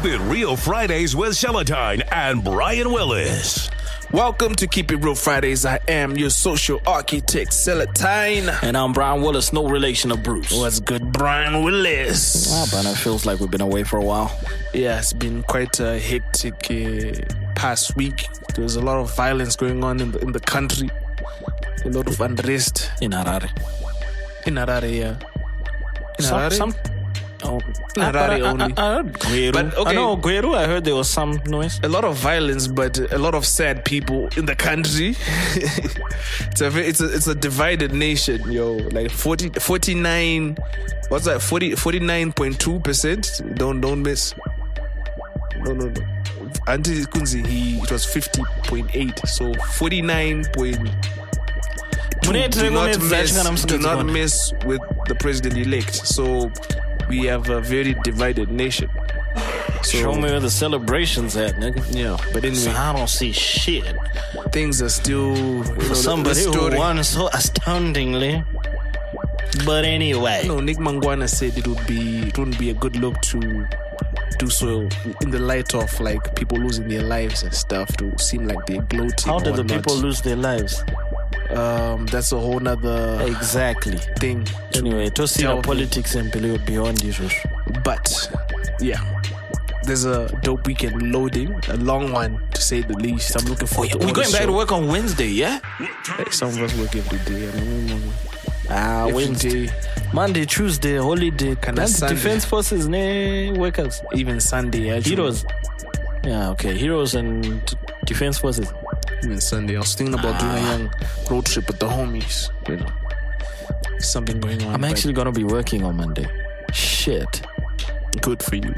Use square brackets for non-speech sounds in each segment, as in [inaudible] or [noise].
Keep It Real Fridays with Seletine and Brian Willis. Welcome to Keep It Real Fridays. I am your social architect, Seletine. And I'm Brian Willis, no relation of Bruce. What's good, Brian Willis? Ah, but it feels like we've been away for a while. Yeah, it's been quite a hectic uh, past week. There's a lot of violence going on in the, in the country, a lot of unrest. In Harare. In Harare, yeah. In Some, Harare? some, oh, Harare I, only. I, I heard Gweru. But, okay. I know Gweru, I heard there was some noise. a lot of violence, but a lot of sad people in the country. [laughs] it's a it's a it's a divided nation, yo. Like 40, 49, what's that? 40, 49.2 percent. Don't don't miss. No no no. Until Kunzi, he it was fifty point eight. So forty nine point. do, not miss, Do not mess with the president elect. So we have a very divided nation. So, Show me where the celebrations at, nigga. Yeah, but anyway, So I don't see shit. things are still you know, the- For the somebody who won so astoundingly. But anyway. No, Nick Mangwana said it would be it wouldn't be a good look to do so in the light of like people losing their lives and stuff to seem like they're gloating. How did the people lose their lives? Um, that's a whole nother Exactly. thing. Anyway, to see the delve in. politics and believe beyond this. But yeah, there's a dope weekend loading, a long one to say the least. I'm looking forward to We're going back to work on Wednesday, yeah? Hey, Some of us work every day. I mean, Ah, every Wednesday. day, Monday, Tuesday, holiday. Sunday. Defense Forces, ne workers. even Sunday. Actually. Heroes. Yeah, okay. Heroes and Defense Forces. Sunday. I was thinking about doing a ah. young road trip with the homies. You know, something going on. I'm actually gonna be working on Monday. Shit. good for you.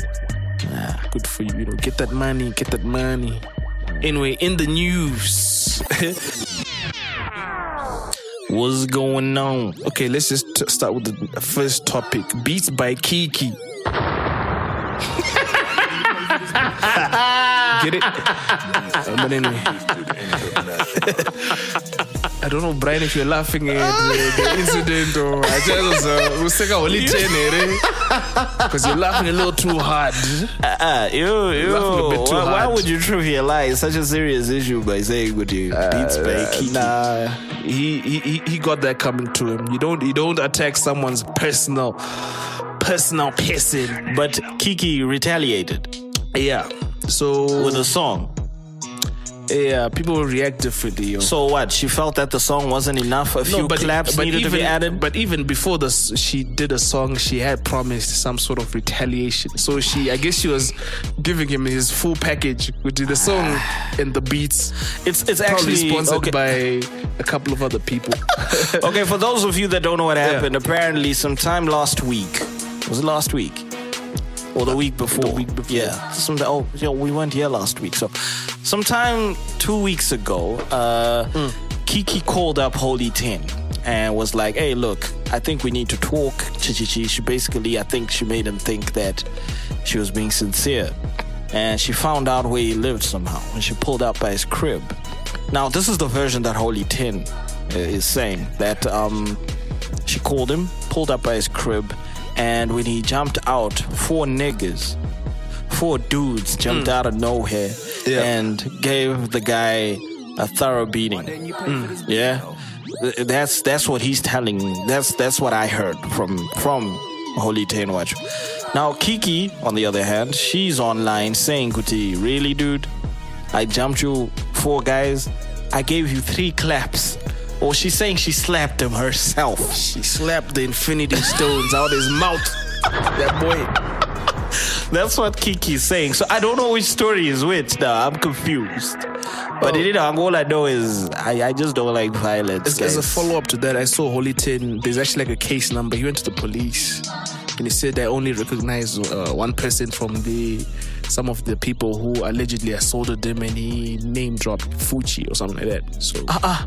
Yeah. Good for you. You know, get that money. Get that money. Anyway, in the news. [laughs] What's going on? okay, let's just t- start with the first topic. Beats by Kikky. [laughs] [laughs] Get it? Uh, but anyway. I don't know, Brian, if you're laughing at the, the incident or I just uh, was saying holy because you're laughing a little too hard. Ah, you, you. Laughing a bit too Why, why would you trivialize such a serious issue by saying good you beats by Kikky? Nah, he, he he he got that coming to him. You don't you don't attack someone's personal personal person. But Kikky retaliated Yeah. So with a song. yeah, people react differently. Yo. So what? She felt that the song wasn't enough. A few claps needed even, to be added. But even before this, she did a song. She had promised some sort of retaliation. So she, I guess, she was giving him his full package, which is the song [sighs] and the beats. it's it's Probably actually sponsored okay. by a couple of other people. [laughs] okay, for those of you that don't know what happened, apparently sometime last week. Was it last week? Or the week before? The week before. Yeah. Some, oh, yeah, we weren't here last week. So, sometime two weeks ago, uh, Hmm. Kikky called up Holy Ten and was like, hey, look, I think we need to talk. She basically, I think she made him think that she was being sincere. And she found out where he lived somehow. And she pulled up by his crib. Now, this is the version that Holy Ten uh, is saying that um, she called him, pulled up by his crib, and when he jumped out, four niggas, four dudes jumped hmm. out of nowhere Yeah. and gave the guy a thorough beating. Hmm. Yeah, that's that's what he's telling me. That's that's what I heard from from Holy Ten Watch. Now Kikky, on the other hand, she's online saying, "Kuti, really, dude? I jumped you four guys. I gave you three claps." Or she's saying she slapped him herself. she slapped the Infinity Stones out his mouth. That boy. That's what Kikky's saying. So I don't know which story is which now. I'm confused. But you know, all I know is I, I just don't like violence. As, as a follow up to that, I saw Holy Ten. There's actually like a case number. He went to the police and he said they only recognized uh, one person from the some of the people who allegedly assaulted him, and he name dropped Fucci or something like that. So, Uh-uh.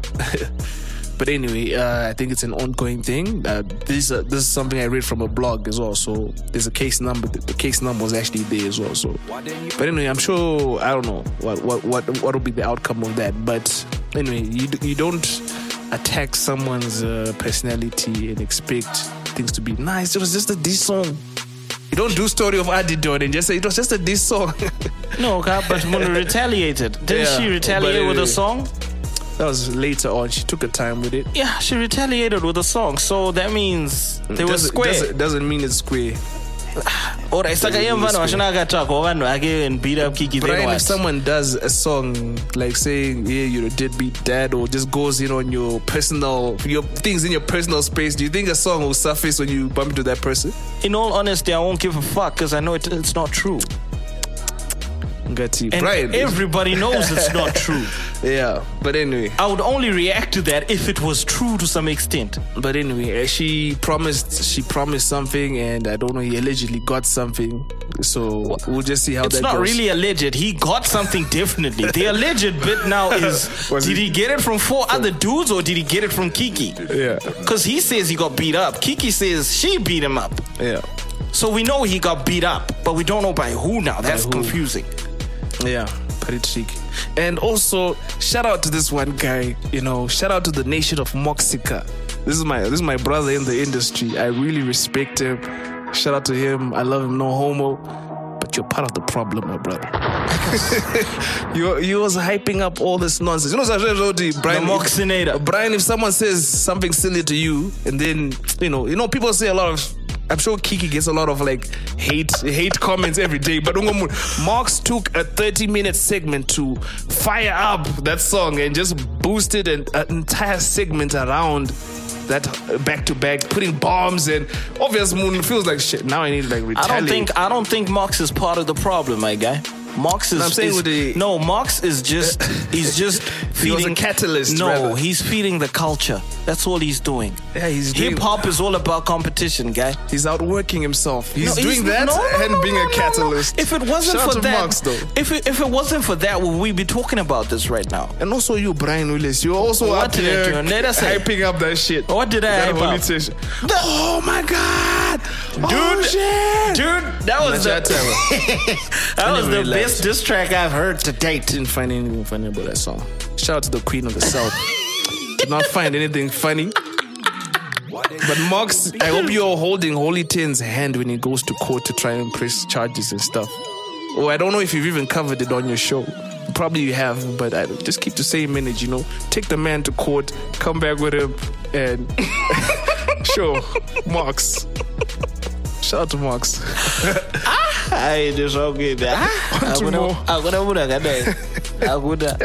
[laughs] but anyway, uh, I think it's an ongoing thing. Uh, this uh, this is something I read from a blog as well. So there's a case number. The, case number was actually there as well. So, but anyway, I'm sure I don't know what what what what will be the outcome of that. But anyway, you you don't attack someone's uh, personality and expect things to be nice. It was just a diss song. You don't do story of Adidon and just say it was just a diss song. [laughs] No, ka, but Munu [laughs] retaliated. Didn't Yeah, she retaliate with a song? that was later on. She took her time with it. Yeah, she retaliated with a song. So that means they were square. Doesn't, doesn't mean it's square. Alright, saka Doesn't iye mean mfana it's washona akatsvakwa vanhu ake and beat up Kikky then Brian, what? if someone does a song like saying, "Yeah, you're a deadbeat dad," or just goes in on your personal, your things in your personal space, do you think a song will surface when you bump into that person? In all honesty, I won't give a fuck because I know it, it's not true. Ngati, And Brian, everybody knows it's not [laughs] true. yeah. But anyway, I would only react to that if it was true to some extent. but anyway, uh, she promised, she promised something, and I don't know, he allegedly got something. So we'll just see how It's that not goes. really alleged. He got something [laughs] definitely. The alleged bit now [laughs] is Was did it- he get it from four other dudes or did he get it from Kikky? Yeah, Because he says he got beat up. Kikky says she beat him up. yeah, So we know he got beat up, but we don't know by who now. That's who. confusing. Yeah. Pretty tricky. And also, shout out to this one guy. You know, shout out to the nation of Moxica. This is my this is my brother in the industry. I really respect him. Shout out to him. I love him. No homo. But you're part of the problem, my brother. [laughs] you you was hyping up all this nonsense. You know, Brian. The Moxinator. Brian, if someone says something silly to you, and then you know, you know, people say a lot of. I'm sure Kikky gets a lot of like hate hate comments every day. But Mox took a 30 minute segment to fire up that song and just boosted an, an entire segment around that back to back, putting bombs and obvious Moon feels like shit. Now I need to like I don't think I don't think Mox is part of the problem, my guy. Mox is, I'm saying is- with the- no. Mox is just [laughs] he's just He feeding catalyst, No, rather. he's feeding the culture. That's all he's doing. Yeah, he's Hip hop is all about competition, guy. He's outworking himself. He's No, doing that no, no, and no, being no, a no, no. catalyst. If it wasn't Shout for that, though. if it, if it wasn't for that, would we be talking about this right now? And also you, Brian Willis, you're also What up here do? Let us hyping up that shit. What did I That hype tension. Oh my god, oh, Dude, shit. Dude, that was the, [laughs] that was the. Best diss track I've heard to date. Didn't find anything funny about that song. Shout out to the Queen of the South. [laughs] Did not find anything funny. But Mox, I hope you're holding Holy Ten's hand when he goes to court to try and press charges and stuff. Oh, I don't know if you've even covered it on your show. Probably you have, but I just keep the same image, you know. Take the man to court, come back with him, and [laughs] sure, Mox. Shout out to Mox. Hayi more. hakuna munhu akadai hakuna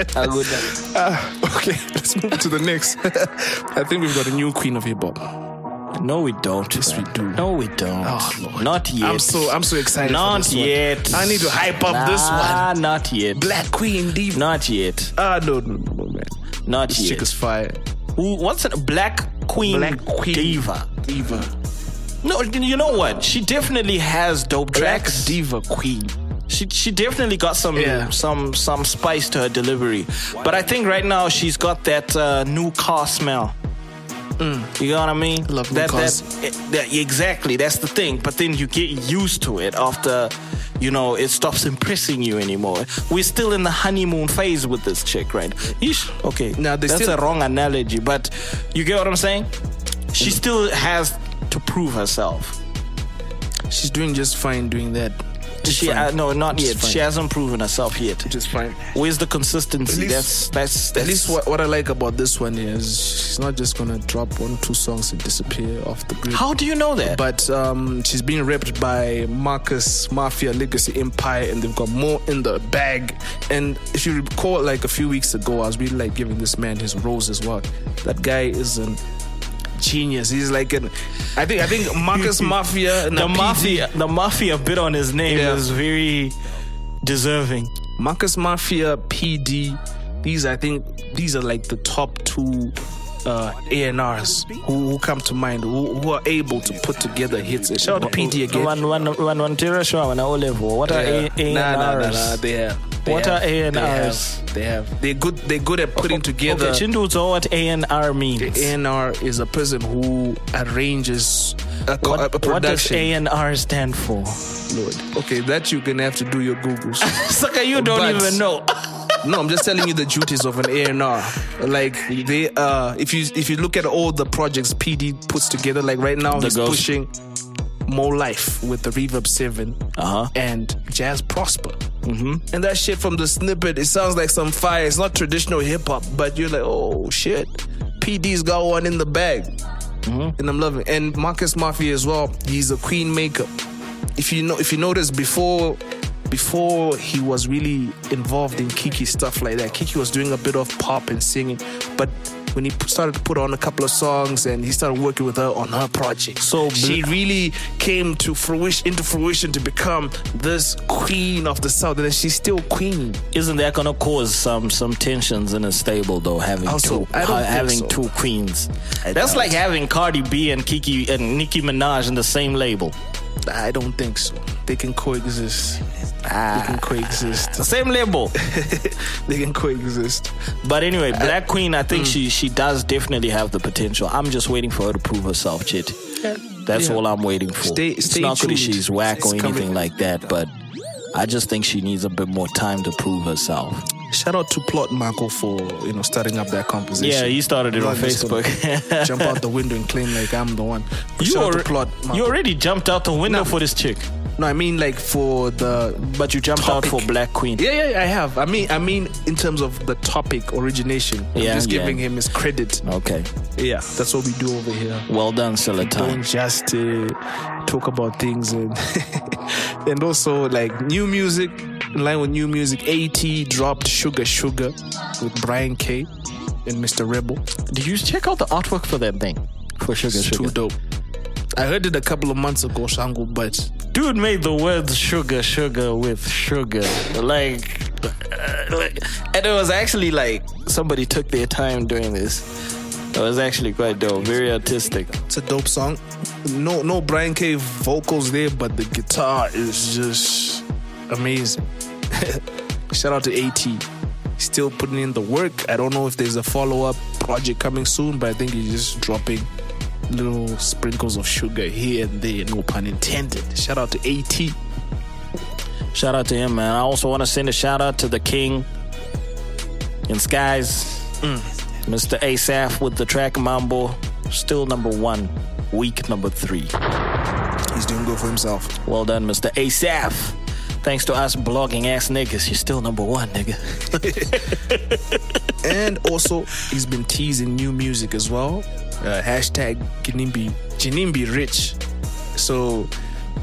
Ah, okay, let's move to the next. I think we've got a new queen of hip hop. no we don't Yes, we do. no we don't Oh, not yet I'm so I'm so excited. not this one. yet I need to hype up this Nah, one. not yet Blaq Queen Diva. not yet Ah no no no man. not This chick yet is fire. Who, what's it black queen Blaq Queen diva Diva. No you know what she definitely has dope Black tracks Diva Queen. She she definitely got some Yeah. some some spice to her delivery, but I think right now she's got that uh, new car smell. You know what I mean? Mm. Love new that, cars. That, that exactly. That's the thing. But then you get used to it after, you know, it stops impressing you anymore. We're still in the honeymoon phase with this chick, right? Yeesh. Okay. Now, that's still- a wrong analogy, but you get what I'm saying? She still has to prove herself. She's doing just fine doing that. Just She uh, no, not is yet. fine. She hasn't proven herself yet. Which is fine. Where's the consistency? At least- that's that's that's At least what, what I like about this one is she's not just gonna drop one two songs and disappear off the grid. How do you know that? But um, she's being repped by Marcus Mafia Legacy Empire, and they've got more in the bag. And if you recall, like a few weeks ago, I was really like giving this man his rose as well. That guy is an genius. He's like an. I think I think Marcus [laughs] Mafia the mafia, the mafia bit on his name Yeah. is very deserving. Marcus Mafia, PD. These I think these are like the top two uh, A&Rs who, who come to mind, who, who are able to put together hits. And shout out PD again. One one one one Tira show on O level. What are Yeah. A Nah, nah, nah, nah, They have. They What have, are A&Rs? They have. They have. They're good. They're good at putting together. Okay, Chindu know what A and R means. A&R is a person who arranges a, co- What, a what does production. A and R stand for? Lord. Okay, that you're gonna have to do your googles. [laughs] Sucker, you don't But- even know. No, I'm just telling you the duties of an A&R. Like they, uh, if you if you look at all the projects PD puts together, like right now The he's pushing. More Life with the Reverb 7 Uh-huh. and Jazz Prosper. Mm-hmm. And that shit from the snippet, it sounds like some fire. It's not traditional hip hop, but you're like, oh shit. PD's got one in the bag. Mm-hmm. And I'm loving it. And Marcus Mafia as well, he's a queen maker. If you know if you notice before before he was really involved in Kikky stuff like that, Kikky was doing a bit of pop and singing, but when he started to put on a couple of songs and he started working with her on her project, So she really came to fruition into fruition to become this queen of the south, and she's still queen. Isn't that gonna cause some some tensions in a stable though? Having Also, two I ha- having so. two queens. I That's doubt like having Cardi B and Kikky and Nicki Minaj in the same label. I don't think so. They can coexist. They Ah, can coexist. [laughs] same label. they can coexist. But anyway, Blaq Queen, I Mm. think she she does definitely have the potential. I'm just waiting for her to prove herself, Chit. That's Yeah. all I'm waiting for. Stay- it's not because tuned. she's whack or It's coming. anything like that, but I just think she needs a bit more time to prove herself. Shout out to Plot Marco for you know starting up that composition. Yeah, you started it I'm on not just gonna Facebook. [laughs] jump out the window and claim like I'm the one. you, Shout out to Plot. You already jumped out the window No. for this chick, no, I mean like for the. but you jumped Topic. out for Blaq Queen. Yeah, yeah, I have. I mean, I mean, in terms of the topic origination, I'm Yeah, just yeah. giving him his credit. Okay, Yeah, that's what we do over here. well done, Don't just uh, talk about things and [laughs] and also like new music. In line with new music, Aytee dropped Sugar Sugar with Brian K and Mr. Rebel. Did you check out the artwork for that thing? For Sugar It's too Sugar. dope. I heard it a couple of months ago, Shango, but dude made the words sugar sugar with sugar like, uh, like and it was actually like somebody took their time doing this it was actually quite dope very artistic it's a dope song. No, no Brian K vocals there, but the guitar is just amazing. [laughs] Shout out to Aytee. Still putting in the work. I don't know if there's a follow up project coming soon, but I think he's just dropping little sprinkles of sugar here and there. No pun intended. Shout out to Aytee. shout out to him man i also want to send a shout out to the king in skies mm. mr Asaph with the track mambo still number one week number three He's doing good for himself. well done mr Asaph thanks to us blogging ass niggas you're still number one nigga [laughs] and also he's been teasing new music as well. Uh, hashtag Ginimbi Ginimbi Rich. So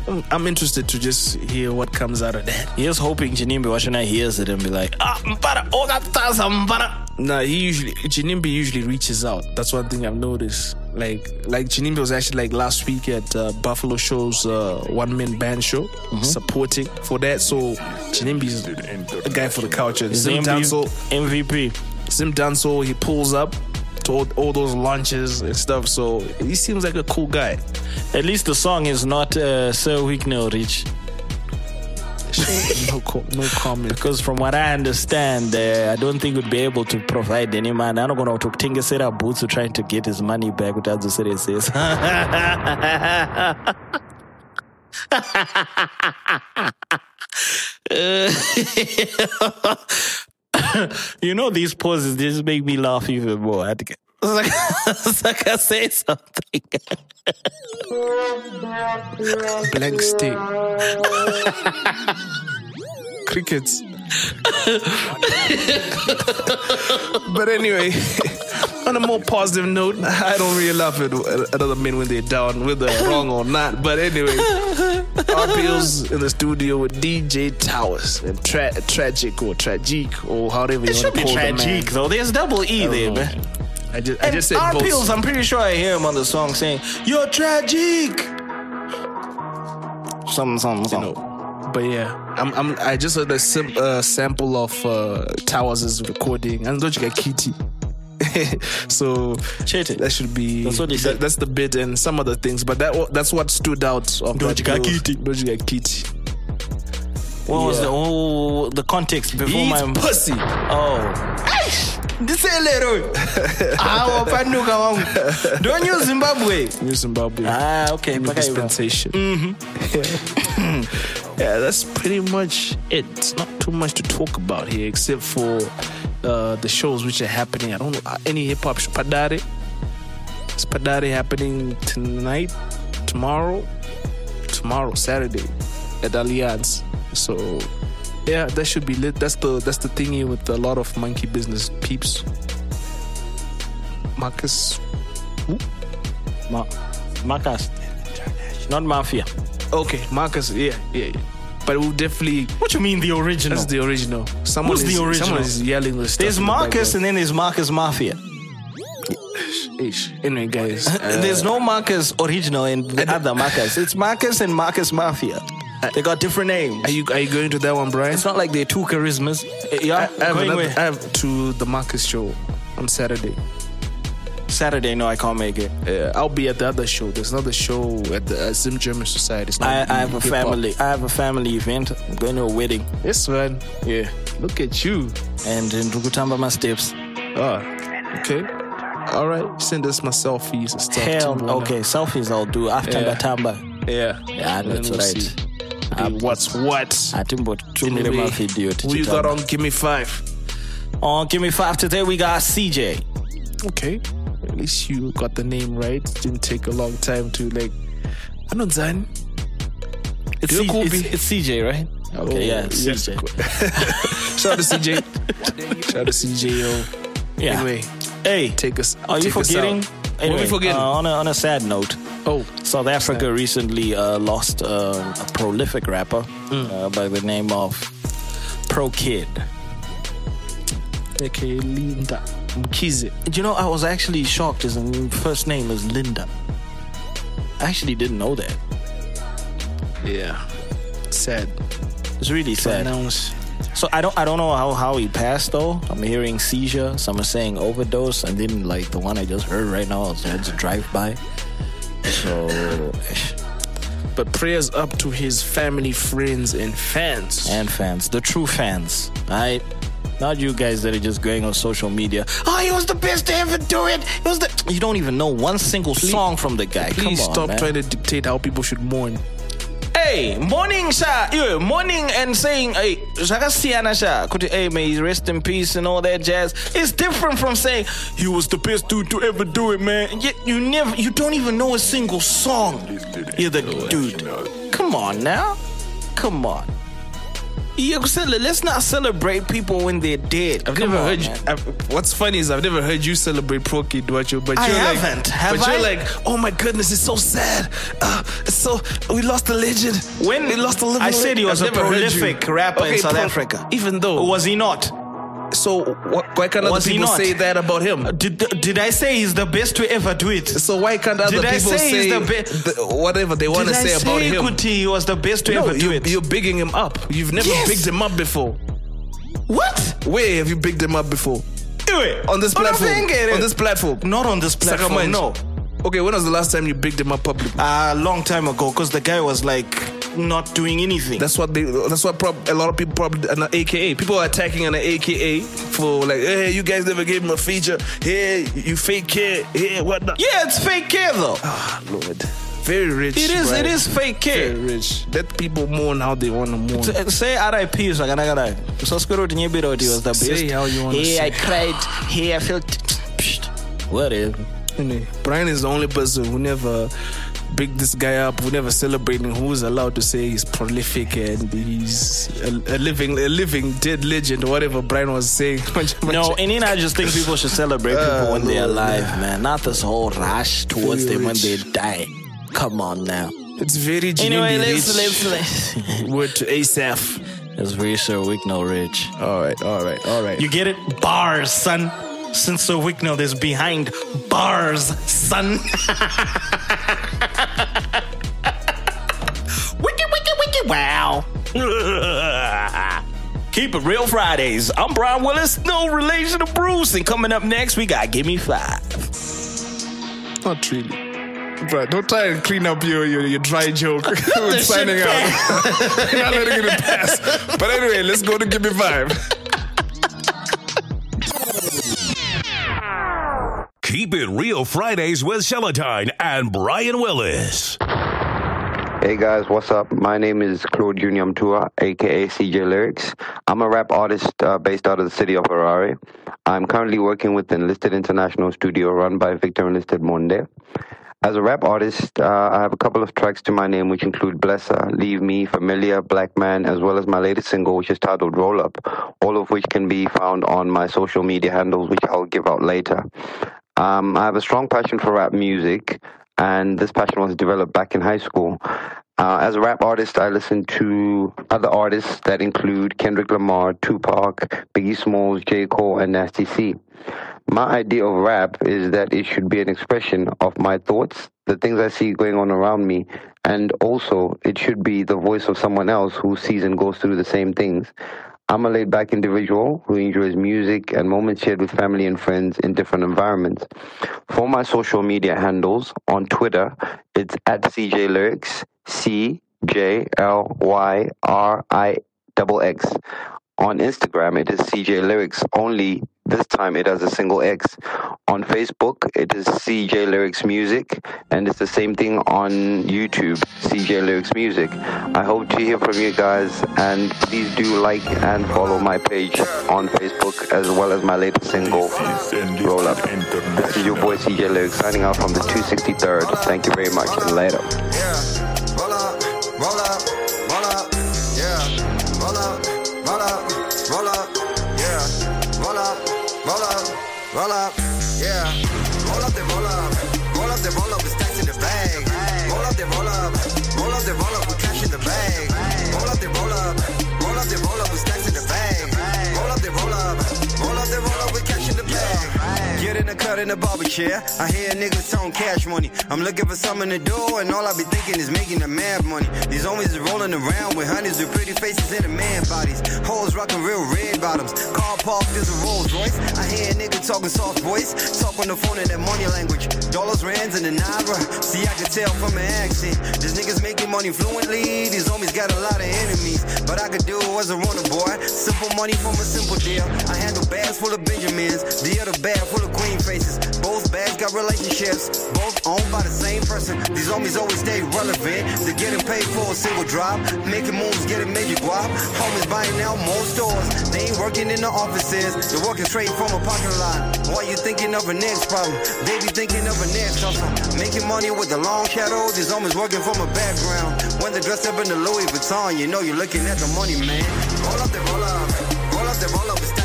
I'm, I'm interested to just hear what comes out of that. Here's hoping Ginimbi Washington hears it and be like, ah, mbara, oh, that's mbara. Nah, he usually Ginimbi usually reaches out. That's one thing I've noticed. Like like Ginimbi was actually like last week at uh, Buffalo Show's uh, one man band show supporting for that. So Ginimbi's a guy for the culture. Zim Danso, MVP. Zim Danso, he pulls up to all, all those launches and stuff. So he seems like a cool guy. At least the song is not uh, so weak no rich. [laughs] no, co- no comment. Because from what I understand, uh, I don't think we'd be able to provide any money. I'm not going to up boots trying to get his money back. The city [laughs] you know these pauses just make me laugh even more. I had to get, it's like, it's like I say something. Blank state. [laughs] Crickets. but anyway, [laughs] on a more positive note, I don't really laugh at, at other men when they're down, whether wrong or not. But anyway, R.Peels in the studio with DJ Towers and tra- Tragic or Tragic or however you It want to be call man. tragic though. There's double E there, know. man. I just, I just said our both. Peels, I'm pretty sure I hear him on the song saying, You're tragic. Something, something, you something. know. But yeah, I'm, I'm I just heard a sim, uh, sample of uh, Towers' recording, and don't you get Kitty? [laughs] so Cheated. that should be That's what he that- that's the bit and some other things, but that that's what stood out of you get. Kitty? Don't you get Kitty? What was the oh, the context before He's my pussy. Oh. This is a little. Ah, [laughs] wapanuka wangu. Don't you Zimbabwe? New Zimbabwe. Ah, okay. New mpaka hivyo. dispensation. Mm-hmm. [laughs] yeah, that's pretty much it. It's not too much to talk about here, except for uh, the shows which are happening. I don't know uh, any hip hop. Padare. Is Padare happening tonight? Tomorrow? tomorrow, Saturday, at Allianz. So yeah, that should be lit. That's the that's the thingy with a lot of monkey business peeps. Marcus, who? Ma- Marcus. Not Mafia. Okay, Marcus. Yeah, yeah, yeah. But we'll definitely. What you mean the original? That's the original. Someone Who's is, the original? Someone is yelling this stuff. There's the Marcus and then there's Marcus Mafia. Ish. Anyway, guys. [laughs] uh, there's no Marcus original and the other Marcus. [laughs] It's Marcus and Marcus Mafia. They got different names. are you are you going to that one, Brian? It's not like they're two charismas. Uh, Yeah, I have, going another, where? I have to the Marcus show on Saturday. Saturday. No, I can't make it. Uh, I'll be at the other show. There's another show at the uh, Zim German Society. It's I, not I have a hip-hop. family. I have a family event. I'm going to a wedding, Yes, man. Yeah. Look at you. and in Rukutamba my steps. Ah, okay. All right. Send us my selfies and stuff. Hell, okay. Selfies I'll do after Yeah. Tamba. Yeah. Yeah, And then that's we'll right. see. Okay, what's what? Anyway, mavideo Who you got on? Give me five. On give me five today. We got CJ. Okay. At least you got the name right. Didn't take a long time to like. I know Zan. It's, C- it's, it's CJ, right? Okay, yeah, Oh, yes, CJ. of course. Shout out to CJ. Shout out to CJ, yo. Yeah. Anyway, hey, take us. are you take us forgetting? out. What are we forgetting? Uh, on, a, on a sad note, oh, South Africa recently uh, lost uh, a prolific rapper Mm. uh, by the name of Pro Kid. aka Linda Mkhize. You know, I was actually shocked. His first name is Linda. I actually didn't know that. Yeah. Sad. It's really sad. So I don't I don't know how, how he passed though. I'm hearing seizure. Some are saying overdose, and then like the one I just heard right now is it's a drive by. So But prayers up to his family, friends, and fans. and fans, the true fans, right? Not you guys that are just going on social media. Oh, he was the best to ever do it. It was the. You don't even know one single song from the guy. Please Come on, stop man. trying to dictate how people should mourn. Hey, morning sha, yeah, morning and saying, hey, zvakasiyana sha, kuti hey, may he rest in peace and all that jazz. It's different from saying he was the best dude to ever do it, man. Yet you never, you don't even know a single song. You're the dude. Come on now, come on. Yeah, let's not celebrate people when they're dead. I've Come never on, heard you. I've, what's funny is I've never heard you celebrate Pro Kid Duacho, but I you're like, haven't, have but I? you're like, oh my goodness, it's so sad. Uh, it's so we lost a legend. When we lost a living I said he was I've a you- prolific rapper in South pro- Africa. Even though, was he not? So what, why can't other Was he people not? say that about him? Uh, did did I say he's the best to ever do it? So why can't other Did I people say he's the whatever they want to Did I say about say him? Kuti he was the best to No, ever do you, it? you're bigging him up. You've never Yes. bigged him up before. what? Where have you bigged him up before? Anyway, On this platform. Eh, on this eh. platform. Not on this platform. No. Okay, when was the last time you bigged him up publicly? A long time ago, because the guy was like not doing anything. That's what they. That's what prob- a lot of people probably an AKA. People are attacking an AKA for like, hey, you guys never gave him a feature. Hey, you fake care. Hey, what? The? yeah, it's fake care though. Ah, Lord, very rich. it is. Brian. It is fake care. very rich. Let people mourn how they want to mourn. Say RIP zvakanaka so square kuti nyebera kuti he was the best. Say how you wanna Hey, say. I cried. Hey, I felt. Whatever. Brian is the only person who never big this guy up, who never celebrating, who's allowed to say he's prolific and he's a, a living, a living dead legend, or whatever Brian was saying. [laughs] No, and then I just think people should celebrate people Ah, when they're alive, man. Not this whole rush towards Very them when they die. Come on now. it's very Anyway, let's rich. let's let's. Word to Asaph. It's very Sir Wicknell Rich. All right, all right, all right. You get it? Bars, son. Since Sir Wicknell is behind bars, son. [laughs] wiki, wiki, wiki, wow. [laughs] Keep it real Fridays. I'm Brian Willis, no relation to Bruce. And coming up next, we got Gimme Five. Not really. Bro, don't try and clean up your your, your dry joke [laughs] with [laughs] signing out. bad. You're not letting it pass. But anyway, let's go to Give Me Five. Keep it real Fridays with Seletine and Brian Willis. Hey guys, what's up? My name is Claude Junior Mtua, aka CJ Lyrics. I'm a rap artist uh, based out of the city of Harare. I'm currently working with Enlisted International Studio run by Victor Enlisted Monde. As a rap artist, uh, I have a couple of tracks to my name, which include Blesser, Leave Me, Familiar, Black Man, as well as my latest single, which is titled Roll Up, all of which can be found on my social media handles, which I'll give out later. Um, I have a strong passion for rap music, and this passion was developed back in high school. Uh, as a rap artist, I listen to other artists that include Kendrick Lamar, Tupac, Biggie Smalls, J. Cole, and Nasty C. My idea of rap is that it should be an expression of my thoughts, the things I see going on around me, and also it should be the voice of someone else who sees and goes through the same things. I'm a laid back individual who enjoys music and moments shared with family and friends in different environments. For my social media handles on Twitter, it's at CJ Lyrics, C J L Y R I X. On Instagram, it is CJ Lyrics only. This time it has a single X. On Facebook, it is CJ Lyrics Music, and it's the same thing on YouTube, CJ Lyrics Music. I hope to hear from you guys, and please do like and follow my page on Facebook as well as my latest single, Roll Up. This is your boy CJ Lyrics signing out from the 263rd. Thank you very much, and later. Roll up, roll up, yeah, roll up, roll up, roll up, yeah, roll up, roll up, roll up, yeah, roll up, then roll up, roll up, then roll up. With stacks in the bag, roll up, up, roll up, Get in the cut in the barber chair. I hear niggas talking cash money. I'm looking for something to do, and all I be thinking is making the mad money. These homies is rolling around with honeys with pretty faces and the man bodies. Hoes rocking real red bottoms. Car parked is a Rolls Royce. I hear a nigga talking soft voice. Talk on the phone in that money language. Dollars, rands, and the naira. See, I can tell from an accent. These niggas making money fluently. These homies got a lot of enemies. But I could do it as a runner, boy. Simple money from a simple deal. I handle bags full of Benjamins. The other bag full of queen faces. Both bags got relationships. Both owned by the same person. These homies always stay relevant. They're getting paid for a single drop. Making moves, getting major guap. Homies buying out more stores. They ain't working in the offices. They're working straight from a parking lot. Why you thinking of a next problem? They be thinking of a next hustle. Making money with the long shadow. These homies working from a background. When they're dressed up in the Louis Vuitton, you know you're looking at the money, man. Roll up, then roll up. Roll up, then roll up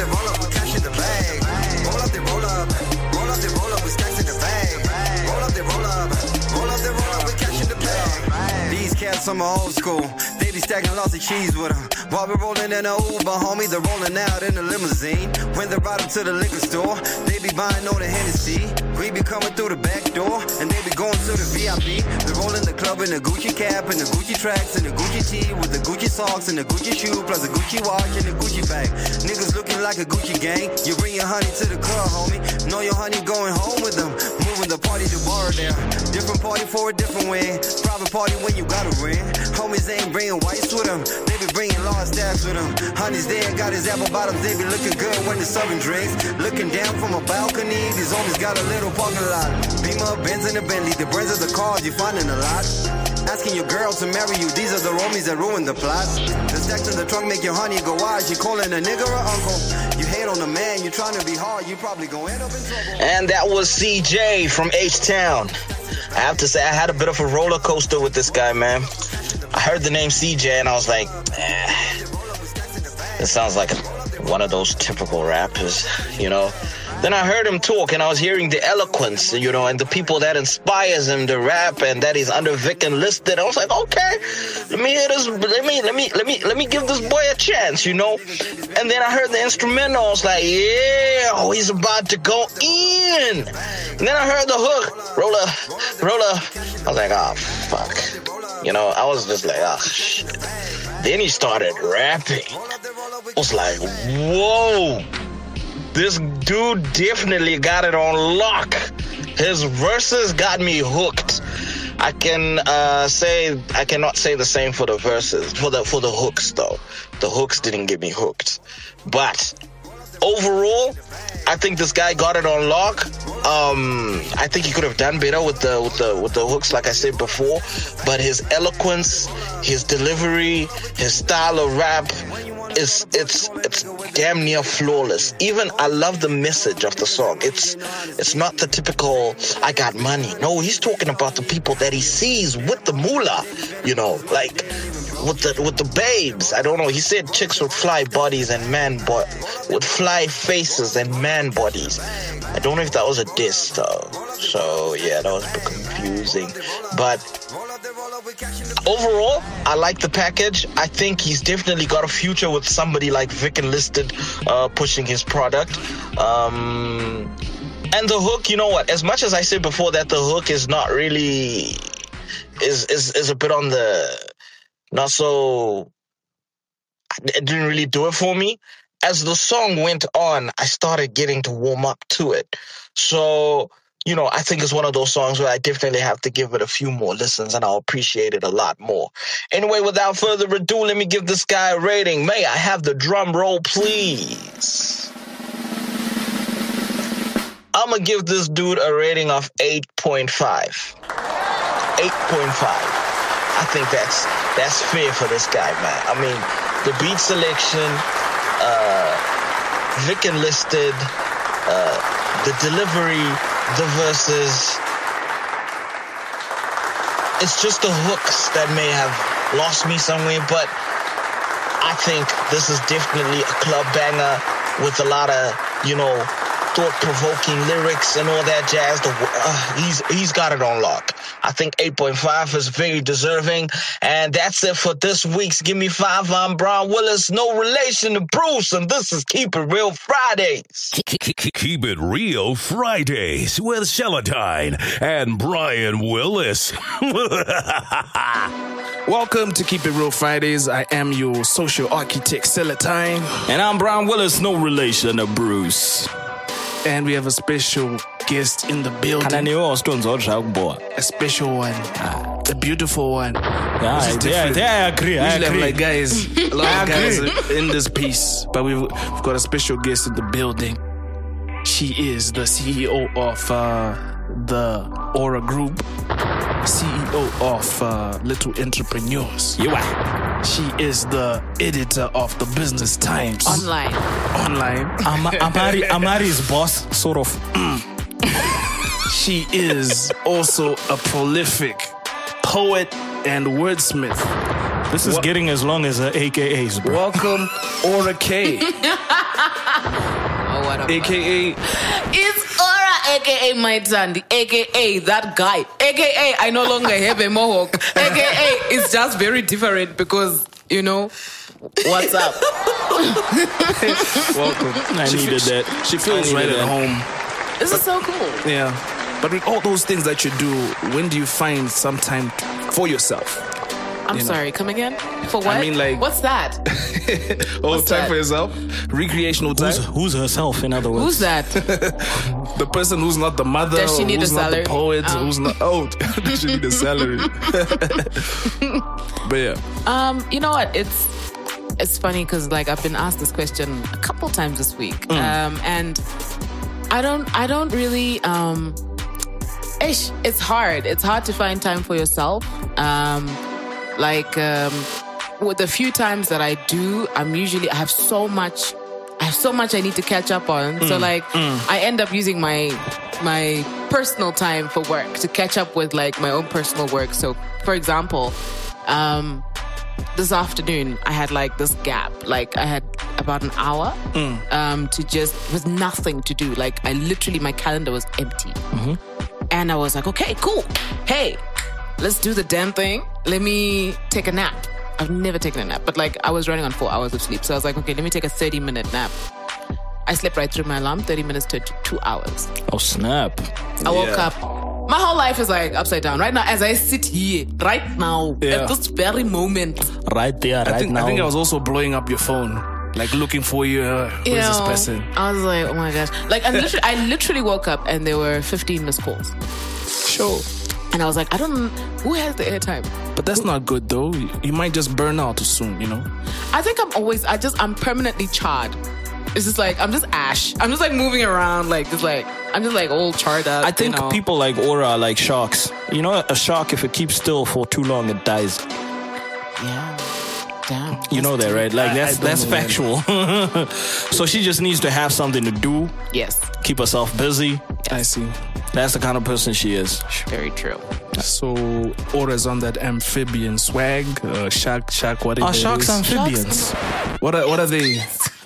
Then roll up cash in the bag. Roll up, then roll up. Roll up, then roll up stacks in the bag. Roll up, then roll up. Roll up, then roll up cash in the bag. These cats from old school. Be stacking lots of cheese with them. While we're rolling in a Uber, homie, they're rolling out in a limousine. When they ride up to the liquor store, they be buying all the Hennessy. We be coming through the back door, and they be going to the VIP. They're rolling the club in a Gucci cap, and the Gucci tracks, and the Gucci tee, with the Gucci socks, and the Gucci shoe, plus the Gucci watch, and the Gucci bag. Niggas looking like a Gucci gang. You bring your honey to the club, homie. Know your honey going home with them. The party to bar there. Different party for a different way. Private party when you got a ring. Homies ain't bringing whites with them. They be bringing large stacks with them. Honey's there, got his apple bottoms. They be looking good when they're serving drinks. Looking down from a balcony. These homies got a little parking lot. Beamer, Benz, and a Bentley. The brands of the cars you finding a lot. Asking your girl to marry you. These are the homies that ruin the plot. The stacks in the trunk make your honey go wild. She calling a nigga or uncle. You hate on the man. You trying to be hard. You probably gonna end up in trouble. And that was CJ from H Town. I have to say, I had a bit of a roller coaster with this guy, man. I heard the name CJ and I was like, eh, this sounds like one of those typical rappers, you know. Then I heard him talk and I was hearing the eloquence, you know, and the people that inspires him to rap and that he's under Vic enlisted. I was like, okay, let me hear this, let me, let me, let me, let me give this boy a chance, you know. And then I heard the instrumental. I was like, yeah, oh, he's about to go in. And then I heard the hook, roll up, roll up. I was like, oh, fuck. You know, I was just like, oh, shit. Then he started rapping. I was like, whoa this dude definitely got it on lock. His verses got me hooked. I can uh, say I cannot say the same for the verses for the for the hooks though. The hooks didn't get me hooked, but overall, I think this guy got it on lock. Um, I think he could have done better with the with the with the hooks, like I said before. But his eloquence, his delivery, his style of rap, is it's it's damn near flawless. Even I love the message of the song. It's it's not the typical I got money. No, he's talking about the people that he sees with the moolah, you know, like with the with the babes. I don't know. He said chicks with fly bodies and man bo- with fly faces and man bodies. I don't know if that was a diss though. So yeah, that was a bit confusing. But overall, I like the package. I think he's definitely got a future with somebody like Vic Enlisted uh, pushing his product. Um, and the hook, you know what? As much as I said before that the hook is not really is is is a bit on the not so. It didn't really do it for me. As the song went on, I started getting to warm up to it. So you know, I think it's one of those songs where I definitely have to give it a few more listens and I'll appreciate it a lot more. Anyway, without further ado, let me give this guy a rating. May I have the drum roll, please? I'm gonna give this dude a rating of 8.5. 8.5. I think that's that's fair for this guy, man. I mean, the beat selection, uh, Vic enlisted, uh, the delivery, the verses. It's just the hooks that may have lost me somewhere, but I think this is definitely a club banger with a lot of, you know, thought-provoking lyrics and all that jazz. The, uh, he's he's got it on lock. I think 8.5 is very deserving, and that's it for this week's Give Me Five. I'm Brian Willis, no relation to Bruce, and this is Keep It Real Fridays. Keep It Real Fridays with Seletine and Brian Willis. [laughs] Welcome to Keep It Real Fridays. I am your social architect, Seletine. And I'm Brian Willis, no relation to Bruce. And we have a special guest in the building. Kananiwa stones boy. A special one. A beautiful one. Yeah, is yeah, yeah, I agree. I usually have agree. like guys, [laughs] a lot of guys agree. in this piece, but we've, we've got a special guest in the building. She is the CEO of uh, the Aura Group, CEO of uh, Little Entrepreneurs. You are. She is the editor of the Business Times Online. online. Am- [laughs] Amari, Amari's boss, sort of. She is also a prolific poet and wordsmith. This is What- getting as long as uh, AKAs, bro. Welcome, Aura K, [laughs] Oh, what a aka It's Aura, aka my Tandy, aka that guy, aka I no longer have a mohawk, aka it's just very different because you know what's up. welcome. I She needed fe- that. She feels right needed at home. This is so cool. Yeah. But with all those things that you do, when do you find some time for yourself? I'm You know. sorry. Come again? For what? I mean, like- what's that? [laughs] Oh, What's time that? for yourself? Recreational time? Who's, who's herself, in other words? Who's that? [laughs] the person who's not the mother, Does she need who's a not salary? the poet, Oh. who's not. Oh, [laughs] does she need a salary? but yeah. Um, you know what? It's it's funny because like I've been asked this question a couple times this week, um, and I don't I don't really um, ish. It's hard. It's hard to find time for yourself. Um, like um, with the few times that I do, I'm usually I have so much. I have so much I need to catch up on. So like I end up using my my personal time for work to catch up with like my own personal work. So for example, um this afternoon I had like this gap. Like I had about an hour um to just with nothing to do. Like I literally my calendar was empty. And I was like, okay, cool. Hey, let's do the damn thing. Let me take a nap. I've never taken a nap, but like I was running on four hours of sleep. So I was like, okay, let me take a 30 minute nap. I slept right through my alarm. 30 minutes turned to two hours. Oh, snap. I woke Yeah. up. My whole life is like upside down. Right now, as I sit here, right now, Yeah. at this very moment, Right there, right I think, now. I think I was also blowing up your phone, like looking for you. Uh, you where's this person? I was like, oh my gosh. Like, I literally, I literally woke up and there were 15 missed calls. Sure. And I was like, I don't, who has the airtime? But that's not good though. You- might just burn out too soon, you know? I think I'm always, I just, I'm permanently charred. It's just like, I'm just ash. I'm just like moving around, like, just like, I'm just like all charred up. I think you know? people like Aura are like sharks. You know, a shark, if it keeps still for too long, it dies. Yeah. Damn. You know that, right? Like I- that's I that's know that. factual. [laughs] so she just needs to have something to do, Yes. keep herself busy. I see. That's the kind of person she is. Very true. So orders on that amphibian swag, uh, shark, shark, whatever. Are it sharks is. amphibians? What are, what are they?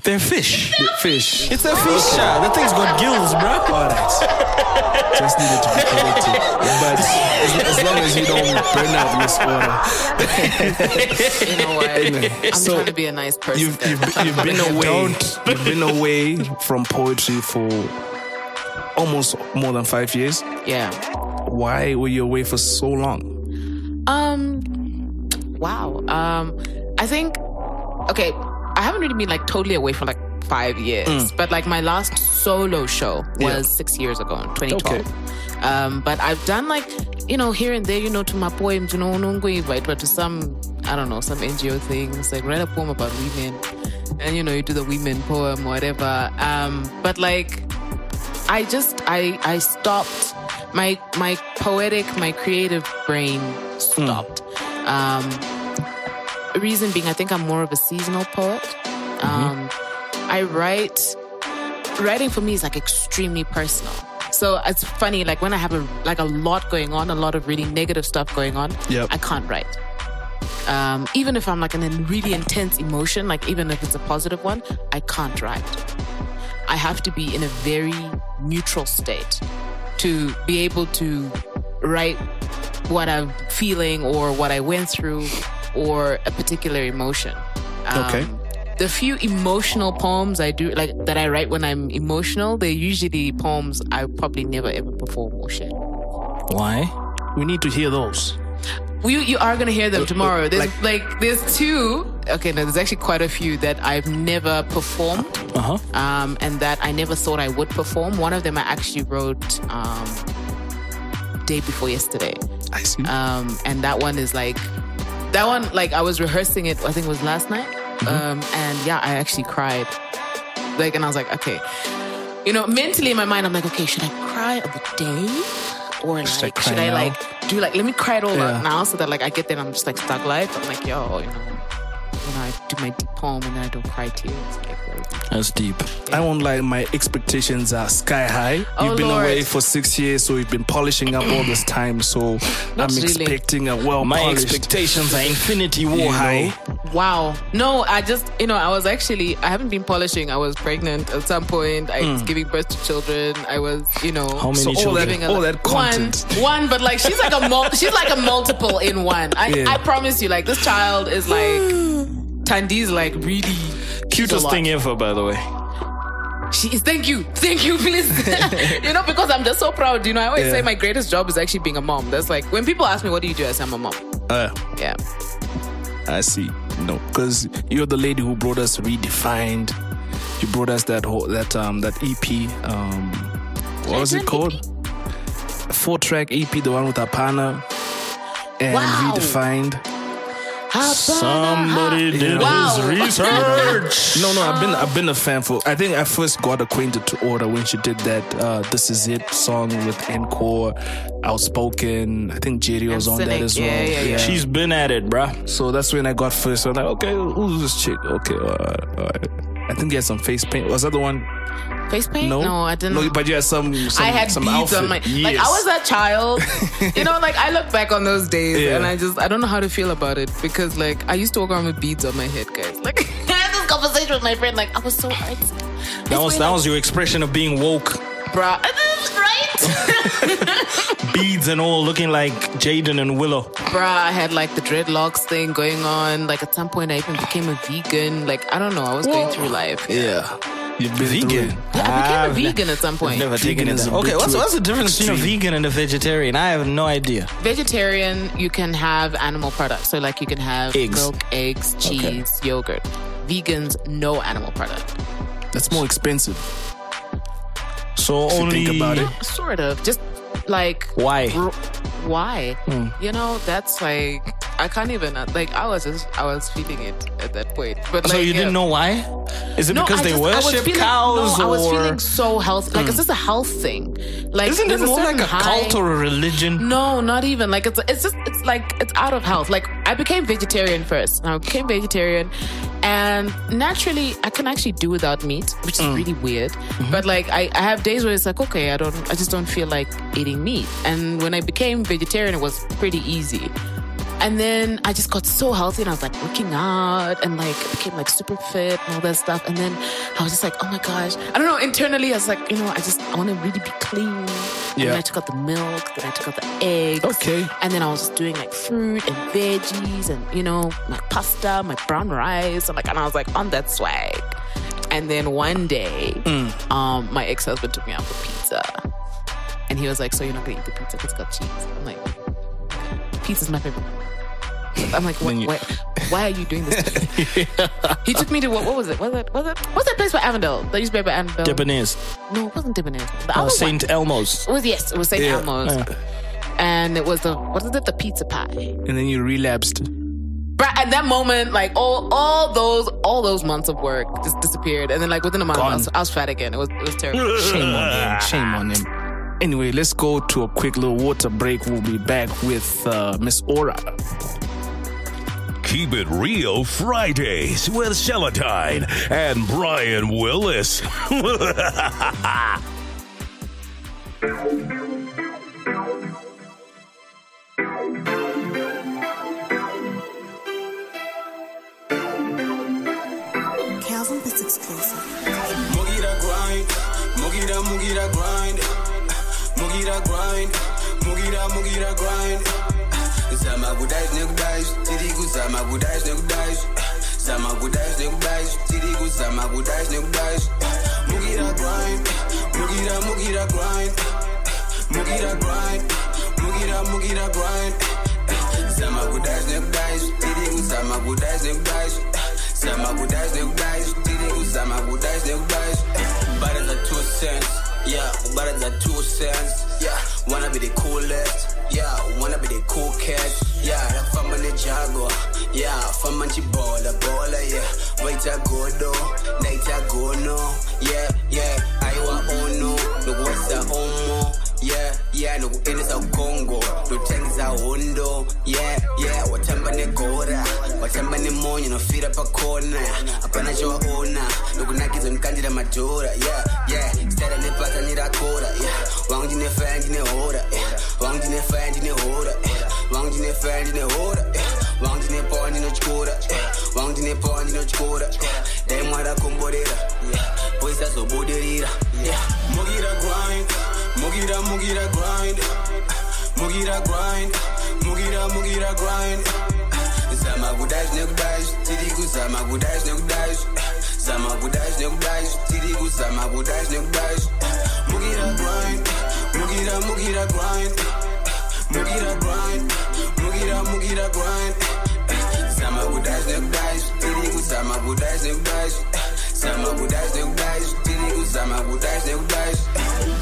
They're fish. Fish. It's a fish. uh, The thing's got gills, bro. [laughs] All right. Just needed to be corrected. But as, as long as you don't burn out this order. [laughs] You know what? Anyway, I'm so trying to be a nice person. You've, you've, you've been [laughs] away. don't. You've been away from poetry for almost more than five years. Yeah. Why were you away for so long? Um. Wow. Um. I think. Okay. I haven't really been like totally away for like five years, but like my last solo show was Mm. Yeah. six years ago in 2012. Okay. Um. But I've done like you know here and there, you know, to my poems, you know, invite, but to some I don't know some NGO things like write a poem about women, and you know you do the women poem whatever. Um. But like I just I I stopped my my poetic my creative brain stopped. Um, reason being, I think I'm more of a seasonal poet. Um, I write writing for me is like extremely personal. So it's funny, like when I have a like a lot going on, a lot of really negative stuff going on, Yep. I can't write. Um, even if I'm like in a really intense emotion, like even if it's a positive one, I can't write. I have to be in a very neutral state to be able to write what I'm feeling or what I went through or a particular emotion. Um, Okay. The few emotional poems I do, like that I write when I'm emotional, they're usually poems I probably never ever perform or share. Why? We need to hear those. You, you are gonna hear them tomorrow. There's like- like, there's two. Okay, no, there's actually quite a few that I've never performed, Uh huh. um, and that I never thought I would perform. One of them I actually wrote um, day before yesterday, I see. um, and that one is like that one. Like I was rehearsing it. I think it was last night, um, and yeah, I actually cried. Like, and I was like, okay, you know, mentally in my mind, I'm like, okay, should I cry on the day, or Should I like cry should I like do like let me cry it all Yeah. out now so that like I get there and I'm just like stuck life. I'm like, yo, you know, you know, I do my deep poem and then I don't cry tears. Like, very deep. That's deep. I won't lie, my expectations are sky high. Oh, You've been Lord. away for six years, so you've been polishing up all this time. So Not I'm really. expecting a well My polished. expectations are infinity war You know? high. Wow. No, I just, you know, I was actually, I haven't been polishing. I was pregnant at some point. I was hmm. giving birth to children. I was, you know, How many So all children? that, a- all that content. One, one, but like she's like a mul- she's like a multiple in one. I, Yeah. I promise you, like this child is like [gasps] [gasps] Tandi's like really Cutest thing ever, by the way. She is. Thank you, thank you, please. [laughs] you know, because I'm just so proud. You know, I always Yeah. say my greatest job is actually being a mom. That's like when people ask me, "What do you do?" I say, "I'm a mom." Uh, Yeah. I see. No, because you're the lady who brought us redefined. You brought us that whole that um that EP. Um, what was it called? Four track EP, the one with Apana and Wow. redefined. Somebody did Wow. his research. No, no, I've been I've been a fan for. I think I first got acquainted to Aura when she did that uh, "This Is It" song with Encore, Outspoken. I think Jerry was on that as well. Yeah, yeah, yeah. She's been at it, bruh. So that's when I got first. I'm like, okay, who's this chick? Okay, alright, alright. I think he had some face paint. Was that the one? Face paint? No, No, I didn't. No, but you had some. some I had some beads outfit. on my like I was a child. [laughs] you know, like I look back on those days Yeah. and I just I don't know how to feel about it because like I used to walk around with beads on my head, guys. Like [laughs] I had this conversation with my friend, like I was so artsy. That was that was your expression of being woke. bruh. [laughs] Right? Beads and all, looking like Jaden and Willow. bruh, I had like the dreadlocks thing going on. Like at some point I even became a vegan. Like I don't know, I was going through life. Yeah, you've been Vegan. through. Yeah, I became a vegan at some point. Never taken it. Veganism. Okay, what's what's the difference between a vegan and a vegetarian? I have no idea. Vegetarian, you can have animal products. So like you can have Eggs. milk, eggs, cheese, yogurt. Vegans, no animal product. That's more expensive. So If you only think about it. Sort of. Just like Why? r- why? Hmm. You know, that's like I can't even uh, like. I was just I was feeling it at that point. But So like, you yeah. didn't know why? Is it because I they just- worship feeling- cows no, I was or feeling so healthy. Like, it's hmm. just a health thing. Like, isn't it more like a high- cult or a religion? No, not even. Like it's it's just it's like it's out of health. Like I became vegetarian first. I became vegetarian, and naturally I can actually do without meat, which is hmm. really weird. Mm-hmm. But like I, I have days where it's like okay, I don't I just don't feel like eating meat. And when I became vegetarian, it was pretty easy. And then I just got so healthy and I was like working out and like became like super fit and all that stuff. And then I was just like, oh my gosh. I don't know, internally I was like, you know, I just I want to really be clean. And Yeah. then I took out the milk, then I took out the eggs. Okay. And then I was just doing like fruit and veggies and, you know, my pasta, my brown rice. And like and I was like on that swag. And then one day, um, my ex-husband took me out for pizza. And he was like, So you're not gonna eat the pizza because it's got cheese. I'm like, pizza's my favorite. I'm like, what, what, why are you doing this to me? [laughs] He took me to what, what was it? Was it was it what's that place by Avondale? That used to be by Avondale. Debonair's. No, it wasn't Debonair. The Uh, other St. Elmo's. It was yes, it was St. Yeah. Elmo's. And it was the what is it? The pizza pie. And then you relapsed. But at that moment, like all all those all those months of work just disappeared. And then like within a month, I was, I was fat again. It was it was terrible. [laughs] Shame on him. Shame on him. Anyway, let's go to a quick little water break. We'll be back with uh, Miss Aura. Keep it real Fridays with Seletine and Brian Willis. [laughs] Calvin Bits exclusive. Moogie that grind, moogie that, moogie that grind, moogie that grind, moogie that, moogie that grind. Zama gudais ne gudais, tirigu zama gudais ne gudais, zama gudais ne gudais, tirigu zama gudais ne gudais. Moogie that grind, moogie that grind, that grind, moogie that grind. Zama gudais ne gudais, tirigu zama gudais ne gudais. Zama gudais ne gudais, tirigu zama gudais ne gudais. Better than two cents, yeah, better than two cents, yeah. Wanna be the coolest, yeah, wanna be the cool cat, yeah. That fama ne jago, yeah, fama chibola, bola, yeah. Wait a go do, night a go no, yeah, yeah. I want all no, Aiwa ono, nukwesa omo. Yeah, yeah, nokuendesa ukongo notengisa hondo yeah, yeah, watamba negora watamba nemonyo nofira pakona hapana chowaona nokunakiza nikandira madhora yeah, yeah, stara nepata nirakora yeah, wangu ndinefaya ndinehora yeah, wangu ndinefaya ndinehora yeah, wangu ndinefaya ndinehora yeah, wangu ndinepawa ndinotyora yeah, wangu ndinepawa ndinotyora yeah, dai mwarakomborera yeah, poisazobudirira yeah. Mugira mugira grind. Mugira grind. Mugira mugira grind. Zama kudai nekudai tiri kuzama kudai nekudai zama kudai nekudai tiri kuzama kudai nekudai mugira grind. Mugira mugira grind. Mugira grind. Mugira mugira grind. Zama kudai nekudai tiri kuzama kudai nekudai zama kudai nekudai tiri kuzama kudai nekudai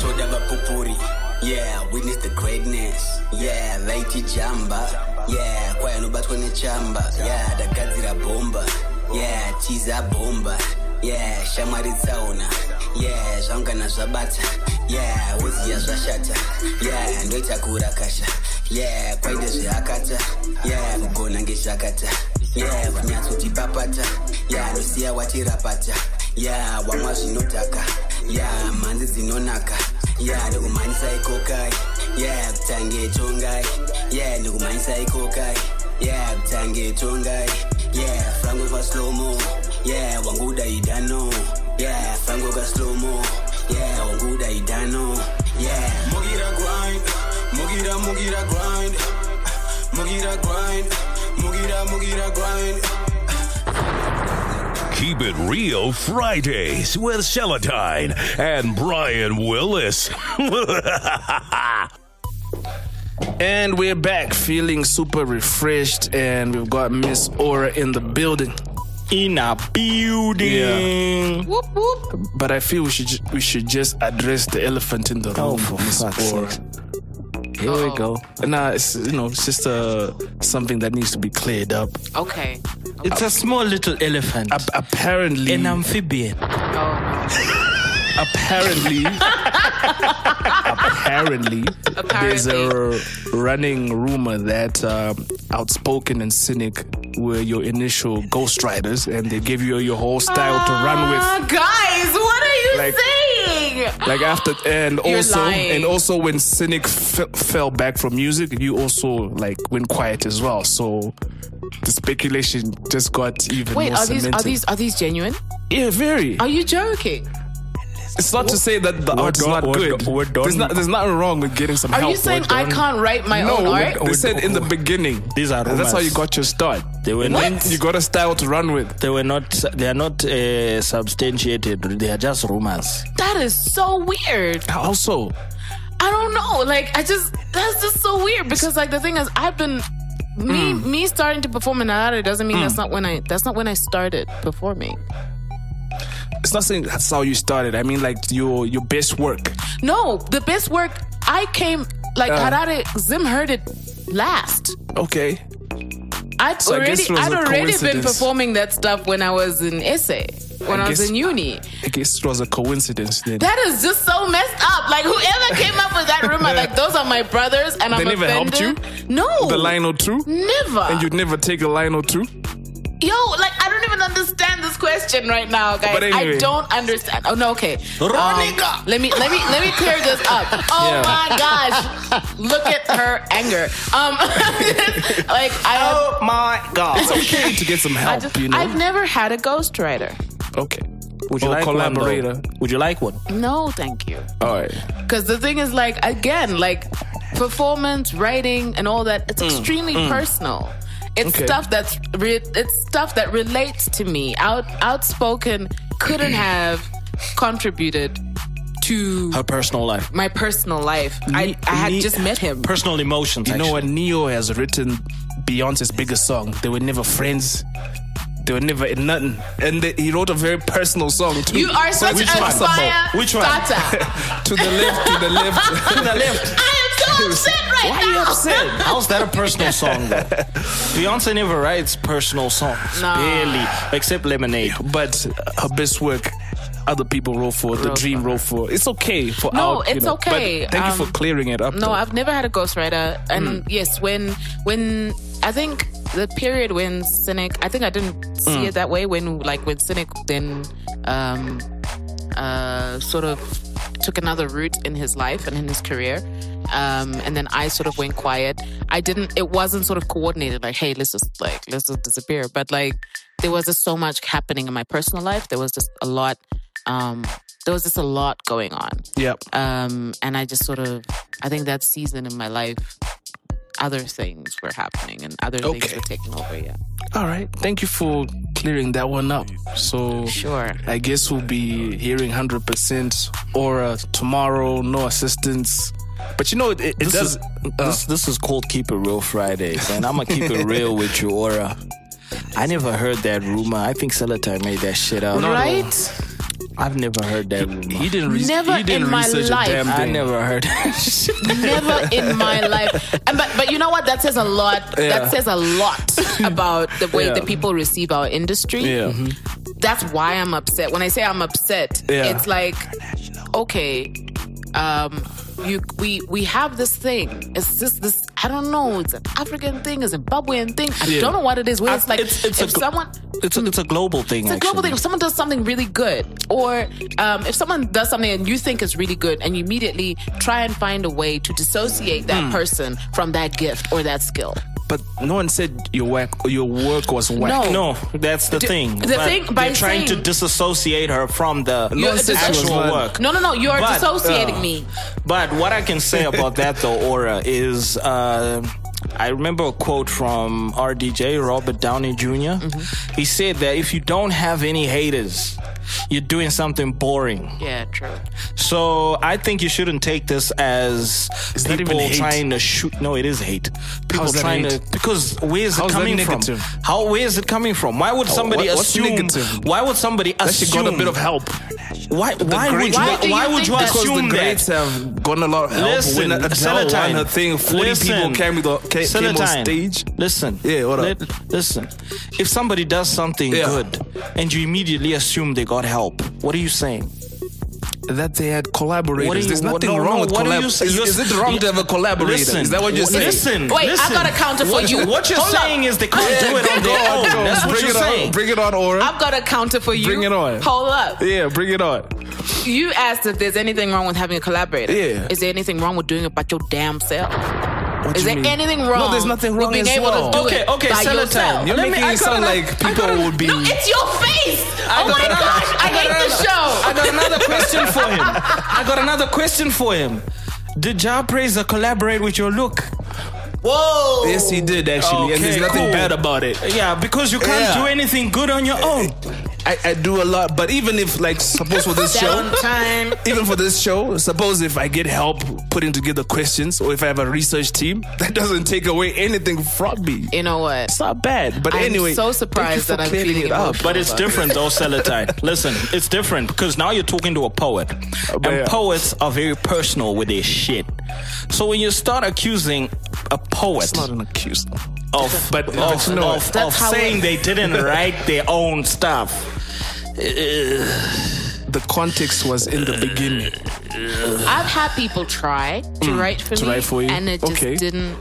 toda vapupuri yeah witness the greatness. Yeah laiti jamba. Yeah kwaya nobatwa nechamba yeah ndagadzira bomba. Yeah tiza bomba. Yeah shamwari tsaona yeah zvangana zvabata yeah woziya zvashata yeah ndoita kurakasha yeah kwaide zveakata yeah kugona ngezvakata yeah vanyatsotibhabhadza ya yeah, nosiya watirabhadza ya yeah, wamwa zvinodhaka. Ya yeah, mhanzi dzinonaka. Ya ndikumhanyisa ikokai. Ya kutange tongai. Ya ndikumhanyisa ikokai. Ya kutange tongai. Ya frango kwaslomo ya wanguda idano. Ya frango kwaslomo ya wanguda idano. Ya mugira grind. Mugira mugira grind. Mugira grind. Keep it real Fridays with Seletine and Brian Willis. [laughs] And we're back feeling super refreshed, and we've got Miss Aura in the building. In a building. Whoop whoop. But I feel we should we should just address the elephant in the oh, room, Oh, for Miss fuck's Aura. Here we go. Nah, it's you know, it's just uh something that needs to be cleared up. Okay. It's a small little elephant. A- apparently, An amphibian. apparently, apparently, [laughs] apparently, there's a running rumor that um, Outspoken and Synik were your initial ghostwriters, and they gave you your whole style to run with. Uh, guys, what are you Like- saying? Like after, and You're also, lying. and also when Synik f- fell back from music, you also like went quiet as well. So the speculation just got even Wait, more are these are these are these genuine? yeah, very. Are you joking? It's not to say that the art is not we're good. do- we're done. There's, not, there's nothing wrong with getting some Are help. you saying I can't write my No, own art? they said in the [laughs] beginning. These are That's how you got your start. They were What? not. You got a style to run with. They were not. They are not uh, substantiated. They are just rumors. That is so weird. Also. I don't know. Like I just that's just so weird because like the thing is I've been me Hmm. me starting to perform in Harare doesn't mean that's not when I that's not when I started performing. It's not saying that's how you started. I mean, like your your best work. No, the best work I came like Uh. Harare Zim heard it last. Okay. I'd So I already was I'd already been performing that stuff when I was in SA, when I, was guess- in uni. I guess it was a coincidence then. That is just so messed up. Like whoever came up with that rumor, like [laughs] those are my brothers, and I'm They never helped offended. No, the line or two? never. And you'd never take a line or two? Yo, like I don't even understand this question right now, guys. But anyway. I don't understand. Oh no, okay. Ronica! Um, let me let me let me clear this up. [laughs] Oh Yeah. my gosh, look at her anger. Um, [laughs] like I, have, Oh my God! It's okay to get some I help, just, you know? I've never had a ghostwriter. okay. Would you Or like collaborator. one? Would you like one? No, thank you. All right. Because the thing is, like, again, like performance, writing, and all that, it's mm. extremely mm. personal. It's Okay. stuff that's re- it's stuff that relates to me. Out outspoken couldn't [clears throat] have contributed to Her personal life, my personal life. I, I had me- just met him. personal emotions. You know what? Ne-Yo has written Beyonce's biggest song. They were never friends. They were never in nothing. And they, he wrote a very personal song too. You are such Which a one? fire Which one? starter. [laughs] to the left, to the left. [laughs] [laughs] to the left. I am so upset right Why are you upset? How's that a personal [laughs] song though? Beyonce never writes personal songs. Nah. Barely. Except Lemonade. but her best work other people wrote for the Wrote dream for wrote for it's okay for No, out, you it's know. okay. but thank you Um, for clearing it up No, though. I've never had a ghostwriter. And yes, when when I think the period when Synik, I think I didn't see it that way. When like when Synik then um, uh, sort of took another route in his life and in his career. Um, and then I sort of went quiet. I didn't. It wasn't sort of coordinated. Like, hey, let's just like let's just disappear. But like, there was just so much happening in my personal life. There was just a lot. Um, there was just a lot going on. yep Um, and I just sort of, I think that season in my life, other things were happening and other things were taking over. Yeah. all right thank you for clearing that one up so Sure. i guess we'll be hearing 100% aura uh, tomorrow no assistance but you know it, it, it This does is this uh, this is called Keep It Real Fridays, and I'm gonna keep it real with you, Aura. I never heard that rumor. I think Seletine made that shit up. right? I've never heard that rumor. he didn't re- Never he didn't in my research life. a I never heard that [laughs] shit. Never in my life. And but but you know what? That says a lot. Yeah. That says a lot [laughs] about the way Yeah. that people receive our industry. yeah That's why I'm upset. When I say I'm upset, Yeah. it's like, okay, um, you we we have this thing. It's just this. I don't know. It's an African thing, a Zimbabwean thing. I Yeah. don't know what it is. Where it's like It's- it's if a someone. It's a, it's a global thing. It's a global actually. thing. If someone does something really good, or um, if someone does something and you think is really good, and you immediately try and find a way to dissociate that Hmm. person from that gift or that skill. but no one said your work your work was whack No. No, that's the thing. the But thing by they're trying to disassociate her from the No one said she was actual work. No, no, no. You are But, dissociating uh, me. But what I can say about that though, Aura, is uh, I remember a quote from RDJ, Robert Downey junior Mm-hmm. He said that if you don't have any haters, you're doing something boring. Yeah, true. So I think you shouldn't take this as It's not people even hate. trying to shoot. No, it is hate. People How's that trying hate? to because where is How's it that coming from? How where is it coming from? Why would somebody what- what's assume? negative? Why would somebody that she assume? got a bit of help Why? Why would great- you? Why do Why, you would think you that- Because assume the that? greats have gotten a lot of help. Listen, when Adele Seletine. won her thing, 40 Listen. people came, with the, came, came on stage. Listen. Yeah, what up? Li- listen. If somebody does something Yeah. good and you immediately assume they got help, what are you saying? That they had collaborators. What are you- There's nothing no, wrong no, with what are collab. you Is, is it wrong to have a collaborator? Listen, is that what you're saying? Listen. Wait, I listen. got a counter for what you. What you're Hold up. saying is they can't Yeah, do it on their own. go on. That's what bring you're it saying. on. Bring it on, Aura. I've got a counter for you. Bring it on. Hold up. yeah, bring it on. You asked if there's anything wrong with having a collaborator. Yeah. Is there anything wrong with doing it by your damn self? What Is there mean? anything wrong? No, there's nothing wrong with being able well. to do Okay, it okay, by Seletine. yourself? You're Let me- making I it sound like people got a- would be. No, it's your face. Oh my another- gosh, I, hate another- the show. I got another question for him. [laughs] I got another question for him. Did Jah Prayzah collaborate with your look? Whoa. Yes, he did actually, and there's nothing cool. bad about it. Yeah, because you can't Yeah. do anything good on your own. I, I do a lot, but even if like suppose for this show, Downtime. even for this show, suppose if I get help putting together questions, or if I have a research team, [laughs] that doesn't take away anything from me. You know what? It's not bad, but anyway I'm anyway, so thank you surprised for that I'm clearing feeling it up. But it's different though, Seletine. [laughs] Listen, it's different because now you're talking to a poet. but And yeah. poets are very personal with their shit. So when you start accusing a poet It's not an accuse. Of, But- of, but you of, of saying it- they didn't [laughs] write their own stuff, The context was in the beginning. I've had people try to write for Mm. to me, write for you? and it just Okay. didn't.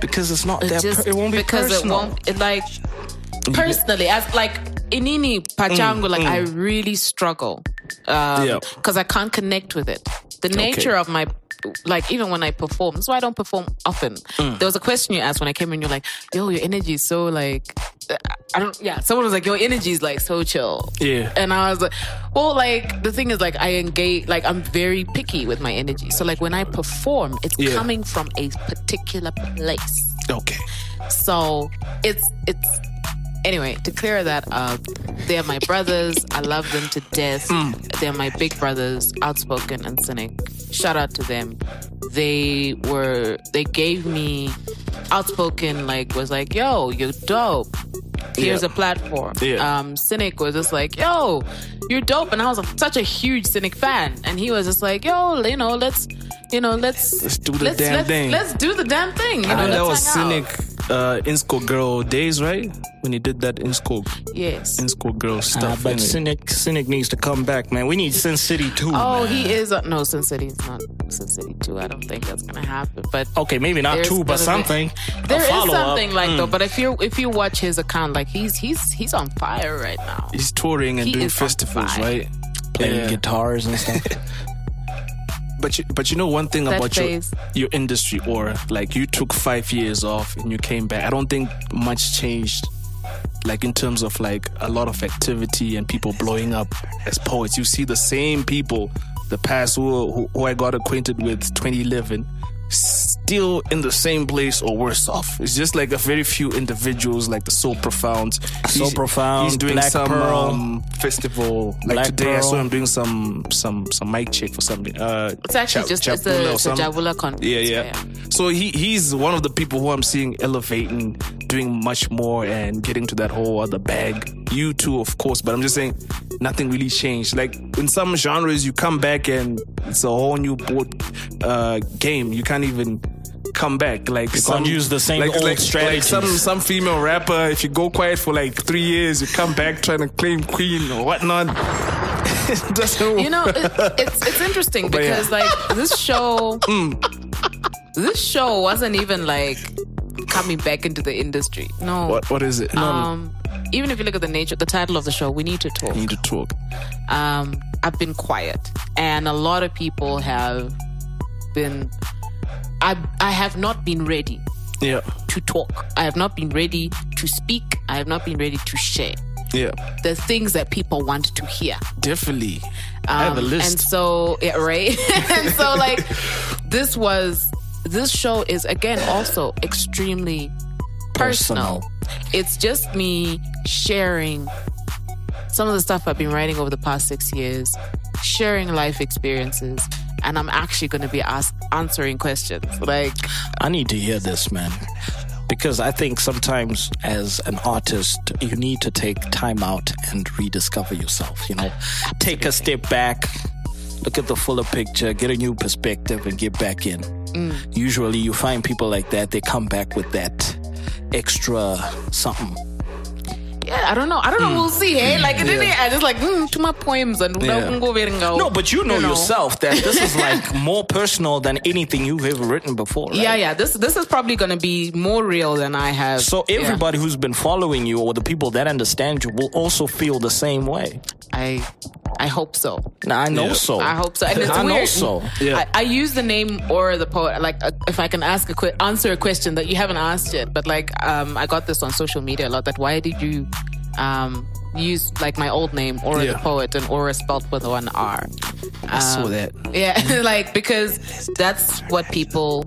because it's not It that. just per- it won't be because personal. it won't. It like personally, as like Inini Pachangu, like I really struggle um, Yeah. because I can't connect with it. The nature of my like even when I perform, so I don't perform often. Mm. There was a question you asked when I came in. You're like, "Yo, your energy is so like." I don't. Yeah, someone was like, "Your energy is like so chill." Yeah. and I was like, "Well, like the thing is, like I engage, like I'm very picky with my energy. So like when I perform, it's Yeah. coming from a particular place. Okay. So it's it's anyway to clear that up. They're my brothers. I love them to death. They're my big brothers, outspoken and Synik. Shout out to them. They were they gave me outspoken like was like yo you're dope. Here's Yeah. a platform. Yeah. Um, Synik was just like yo you're dope, and I was a, such a huge Synik fan, and he was just like yo you know let's you know let's Let's do the let's, damn let's, thing. Let's do the damn thing. You know, and that was let's hang out. Synik uh, Insco Girl days, right? When he did that in school, Yes. in school Girl Ah, stuff. but innit? Synik, Synik needs to come back, man. We need Sin City too. Oh, man. he is. Uh, no, Sin City is not Sin City 2. I don't think that's going to happen. But Okay, maybe not two, but gonna be- something. There a is follow-up. something like Hmm. though. But if you if you watch his account, like he's he's he's on fire right now. He's touring and He doing festivals, right? playing Yeah. guitars and stuff. [laughs] But you, but you know one thing That about your phase. your industry, or like you took five years off and you came back. I don't think much changed, like in terms of like a lot of activity and people blowing up as poets. You see the same people, the past who who, who I got acquainted with 2011, still in the same place or worse off. It's just like a very few individuals, like the So Profound. So He's- Profound, He's doing Black some Pearl. um, festival. Like Black today, I Pearl. saw him doing some some some mic check for something. Uh, It's actually Cha- just it's Chapula the, it's the something. Javula conference. Yeah, yeah. So he he's one of the people who I'm seeing elevating, doing much more, and getting to that whole other bag. You too, of course, but I'm just saying nothing really changed. Like in some genres, you come back and it's a whole new board uh, game. You can't even come back. Like you can't use the same old like, strategies. Like some some female rapper, if you go quiet for like three years, you come back trying to claim queen or whatnot. [laughs] it doesn't You know, it, [laughs] it's it's interesting But yeah. because like this show, [laughs] this show wasn't even like coming back into the industry. No. what what is it? Um, even if you look at the nature, the title of the show, we need to talk. We need to talk. um, I've been quiet, and a lot of people have been. I I have not been ready Yeah, to talk. I have not been ready to speak. I have not been ready to share yeah, the things that people want to hear. definitely. I have a Um, list. And so, yeah, right. [laughs] and so, like, this was this show is again also extremely personal. It's just me sharing some of the stuff I've been writing over the past six years, sharing life experiences, and I'm actually going to be ask, answering questions. Like, I need to hear this, man. because I think sometimes as an artist, you need to take time out and rediscover yourself. You know, take a step back, look at the fuller picture, get a new perspective, and get back in. Mm. Usually, you find people like that, they come back with that extra something. Yeah, I don't know. I don't know. We'll see. Hey, like it didn't. I just like mm, to my poems and Yeah. no, No, but you know, yourself that this is [laughs] like more personal than anything you've ever written before. Right? Yeah, yeah. This this is probably gonna be more real than I have. So Yeah. everybody who's been following you or the people that understand you will also feel the same way. I I hope so. Now, I know Yeah. so. I hope so. And it's I know weird. so. Yeah. I, I use the name Aura the poet. Like, uh, if I can ask a quick answer a question that you haven't asked yet, but like, um, I got this on social media a lot. That why did you, um, use like my old name Aura the poet and or spelled with one R? I saw that. [laughs] Yeah, [laughs] like because that's what people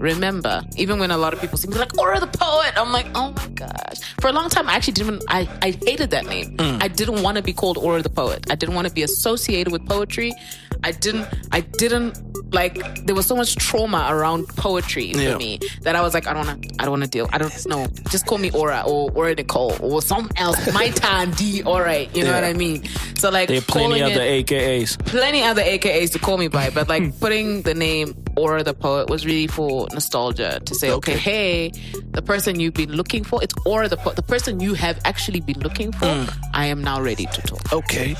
remember. Even when a lot of people see me like, Aura the poet, I'm like, oh my gosh. For a long time, I actually didn't. I I hated that name. Mm. I didn't want to be called Aura the poet. I didn't want to be associated with poetry. I didn't. I didn't like. There was so much trauma around poetry for Yeah. me that I was like, I don't want to. I don't want to deal. I don't know. Just call me Aura or Aura Nicole or something else. My [laughs] time D. All right, you know Yeah. what I mean. So like, There are plenty other it- AKAs. plenty other AKAs to call me by, but like [laughs] putting the name or the poet was really for nostalgia to say, okay, hey, the person you've been looking for, it's or the po- the person you have actually been looking for. Mm. I am now ready to talk. Okay.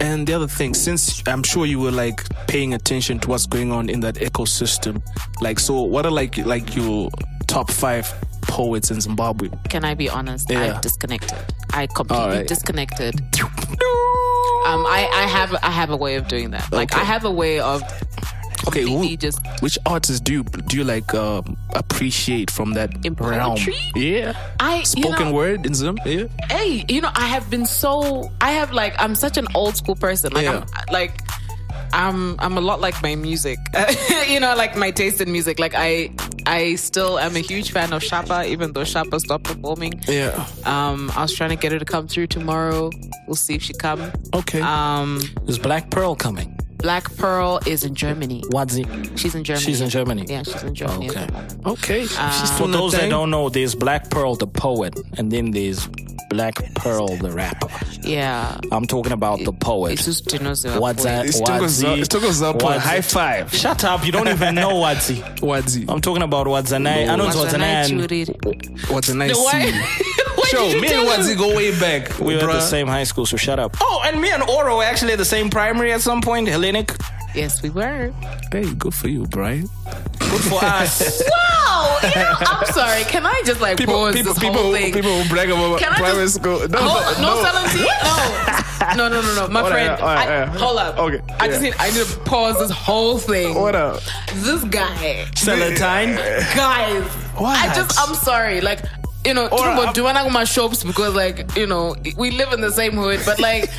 And the other thing, since I'm sure you were like paying attention to what's going on in that ecosystem, like, so what are like like your top five poets in Zimbabwe? Can I be honest? Yeah. I've disconnected. I completely right. disconnected. Um, I, I have I have a way of doing that. Like Okay. I have a way of Okay, who, just which artists do you do you like um, appreciate from that In realm? Yeah, I you spoken know, word in Zim. Yeah, hey, you know, I have been so I have like I'm such an old school person. Like Yeah. I'm like I'm I'm a lot like my music. [laughs] you know, like my taste in music. Like I I still am a huge fan of Shapa, even though Shapa stopped performing. yeah. Um I was trying to get her to come through tomorrow. We'll see if she come. Okay. Um Is Black Pearl coming? Black Pearl is in Germany. Wadzi. She's in Germany. She's in Germany. Yeah, she's in Germany. Okay. okay. She's uh, For those that don't know, there's Black Pearl the poet, and then there's Black Pearl the rapper. Yeah. I'm talking about the poet. It's just Dinozo. What's that? It's Tokoza- it's Tokozapo. High five. Shut up! You don't even know Wadzi. [laughs] Wadzi. I'm talking about Wadzanai. I know it's Wadzanai. and What's a nice [laughs] Why? Show me and tell him? Wadzi go way back. We were at the same high school, so shut up. Oh, and me and Aura were actually at the same primary at some point, Hellenic. Yes, we were. Hey, good for you, Brian. Good for [laughs] us. Wow, you know, I'm sorry. Can I just like People, pause people, this people, whole thing? people will brag about Can I private just- school. No, Hold, no, no, Seletine, [laughs] no, no, no, no, no. My All right, friend, all right, I, all right. hold up. Okay, I just need, I need to pause this whole thing. What up? This guy, Seletine. guys. What? I just, I'm sorry. Like, you know, Or, I my shops because, like, you know, we live in the same hood, but like,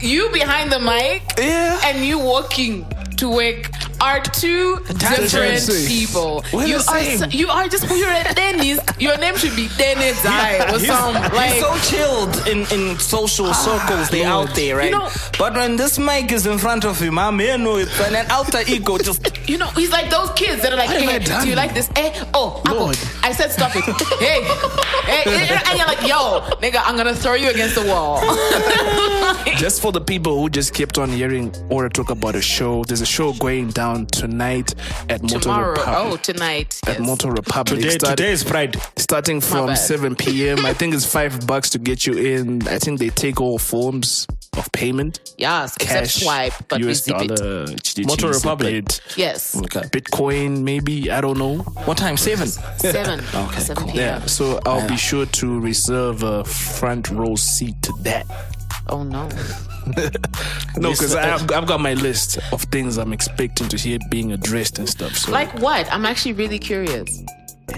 you behind the mic Yeah. and you walking to work are two different people. We're you are same. you are just you're at Dennis. Your name should be Dennis Zai or something like. He's so chilled in, in social circles, they out there, right? You know- but when this mic is in front of him, I'm here, no, it's an alter ego just. [laughs] You know, he's like those kids that are like, What have I hey, do you like this? Eh, oh, apple. I said stop it. hey, hey, hey, and you're like, yo, nigga, I'm gonna throw you against the wall. [laughs] Just for the people who just kept on hearing or talk about a show, there's a show going down tonight at Moto Republik. oh, tonight. at yes. Moto Republik. Today, Start- today is Friday. starting from 7 [laughs] p.m. I think it's five bucks to get you in. I think they take all forms of payment. Yes, except Cash, swipe, but we US zip it. dollar, Moto Republik. it. Yes, oh Okay. Bitcoin, maybe. I don't know. What time? Seven. seven. [laughs] Okay, seven cool. p.m. Yeah, so I'll be sure to reserve a front row seat to that. Oh no. [laughs] No, because I've, I've got my list of things I'm expecting to hear being addressed and stuff. So Like what? I'm actually really curious.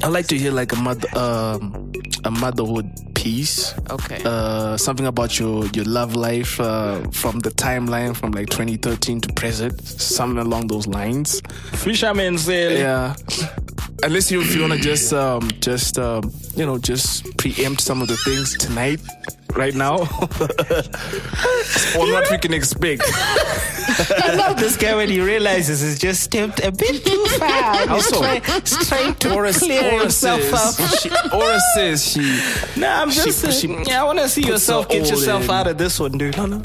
I like to hear like a mother, um, a motherhood piece. Okay. Uh, something about your your love life uh, from the timeline from like 2013 to present, something along those lines. Fisherman sail. Yeah. Unless you if you wanna just um just um you know just preempt some of the things tonight. right now [laughs] on what we can expect. [laughs] I love this guy when he realizes he's just stepped a bit too far. He's Also, trying, he's trying to Aura, clear Aura himself says, up. she, Aura says she. [laughs] Nah, I'm She- just saying. she yeah, I want to see yourself get yourself in. out of this one, dude. No, no.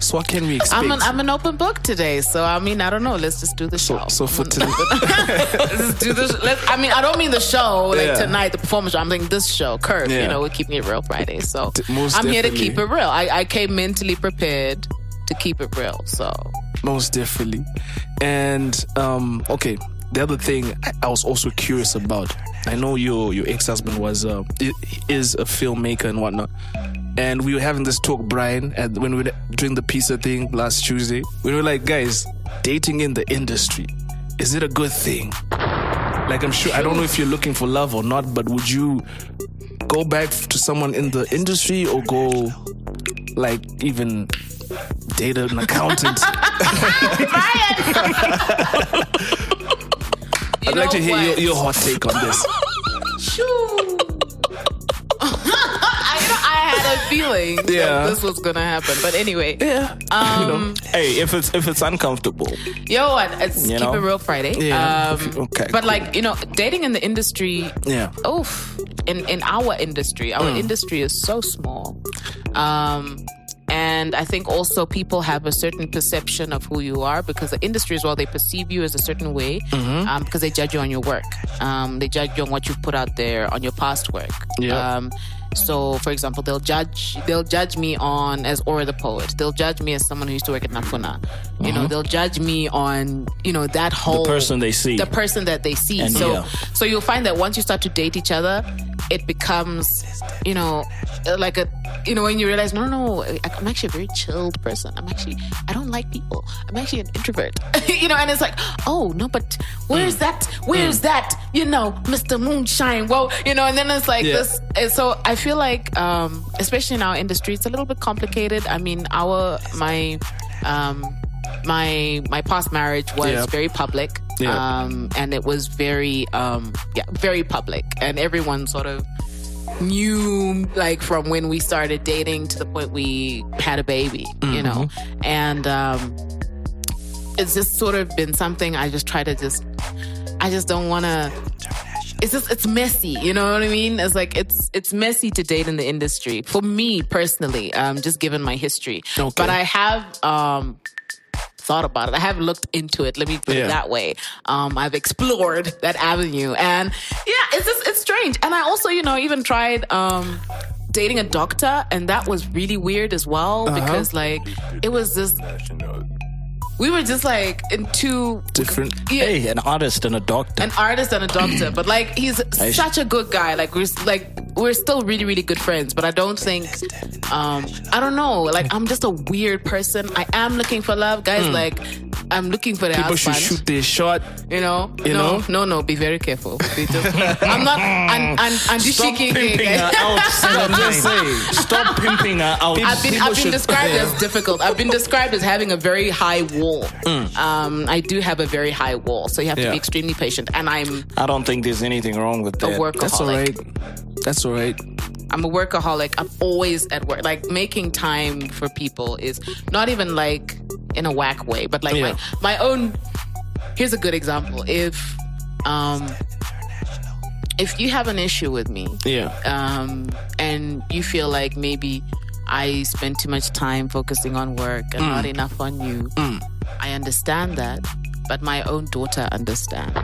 So what can we expect? I'm an I'm an open book today, so I mean I don't know. Let's just do the so, show. so for [laughs] today, Let's do this. Let's, I mean, I don't mean the show like Yeah. tonight, the performance. show. I'm thinking this show, Curve. Yeah. You know, we're keeping it real Friday, so most I'm here to keep it real. I, I came mentally prepared to keep it real. So most definitely. And um, okay, the other thing I was also curious about. I know your your ex husband was uh, is a filmmaker and whatnot. And we were having this talk, Brian, and when we were doing the pizza thing last Tuesday, we were like, guys, dating in the industry, is it a good thing? Like, I'm sure, I don't know if you're looking for love or not, but would you go back to someone in the industry or go, like, even date an accountant? [laughs] [laughs] you I'd like to hear your, your hot take on this. [laughs] Shoo. [laughs] I, you know, I had a feeling Yeah. that this was gonna happen, but anyway, Yeah. um, Hey, if it's if it's uncomfortable, you know what? It's You keep know? it real Friday. Yeah. Um, Okay, but cool. like you know, dating in the industry. Yeah. Oof. In in our industry, our Mm. industry is so small. Um, and I think also people have a certain perception of who you are because the industry as well, they perceive you as a certain way Mm-hmm. um, because they judge you on your work. Um, they judge you on what you've put out there, on your past work. Yeah. Um, so, for example, they'll judge they'll judge me on as Aura the poet. They'll judge me as someone who used to work at Nafuna. You know, they'll judge me on you know that whole Mm-hmm. person they see. the person that they see. And so yeah. so you'll find that once you start to date each other, it becomes, you know, like a, you know, when you realize, no, no, no, I'm actually a very chilled person. I'm actually, I don't like people. I'm actually an introvert. [laughs] you know, and it's like, oh no, but where's Mm. that? Where's that? You know, Mr. Moonshine. Whoa, you know, and then it's like Yeah. this. And so I feel like, um, especially in our industry, it's a little bit complicated. I mean, our my. Um, my my past marriage was Yeah. very public Yeah. um, and it was very um, yeah very public and everyone sort of knew like from when we started dating to the point we had a baby you know and um, it's just sort of been something i just try to just i just don't want to it's just it's messy you know what i mean it's like it's it's messy to date in the industry for me personally um just given my history Okay. but i have um thought about it. I have looked into it. Let me put Yeah. it that way. Um, I've explored that avenue, and yeah, it's just it's strange. And I also, you know, even tried um, dating a doctor, and that was really weird as well Uh-huh. because like it was just we were just like in two Different. yeah, hey, an artist and a doctor. an artist and a doctor, but like he's [clears throat] such a good guy. Like we're like we're still really really good friends, but I don't think um I don't know. Like I'm just a weird person. I am looking for love, guys. Like I'm looking for the. People husband. should shoot their shot. You know, You no, know? no, no. Be very careful. Just- I'm not. And and and Stop pimping her out. [laughs] I'm just saying. Stop pimping her out. I've been, People I've been described Yeah. as difficult. I've been described as having a very high wall. Um, I do have a very high wall, so you have to be extremely patient. And I'm I don't think there's anything wrong with that. a that. workaholic. That's all right. That's all right. I'm a workaholic. I'm always at work. Like making time for people is not even like in a whack way, but like Yeah. my my own. Here's a good example. If um if you have an issue with me, Yeah. um, and you feel like maybe I spend too much time focusing on work and not enough on you, I understand that. But my own daughter understands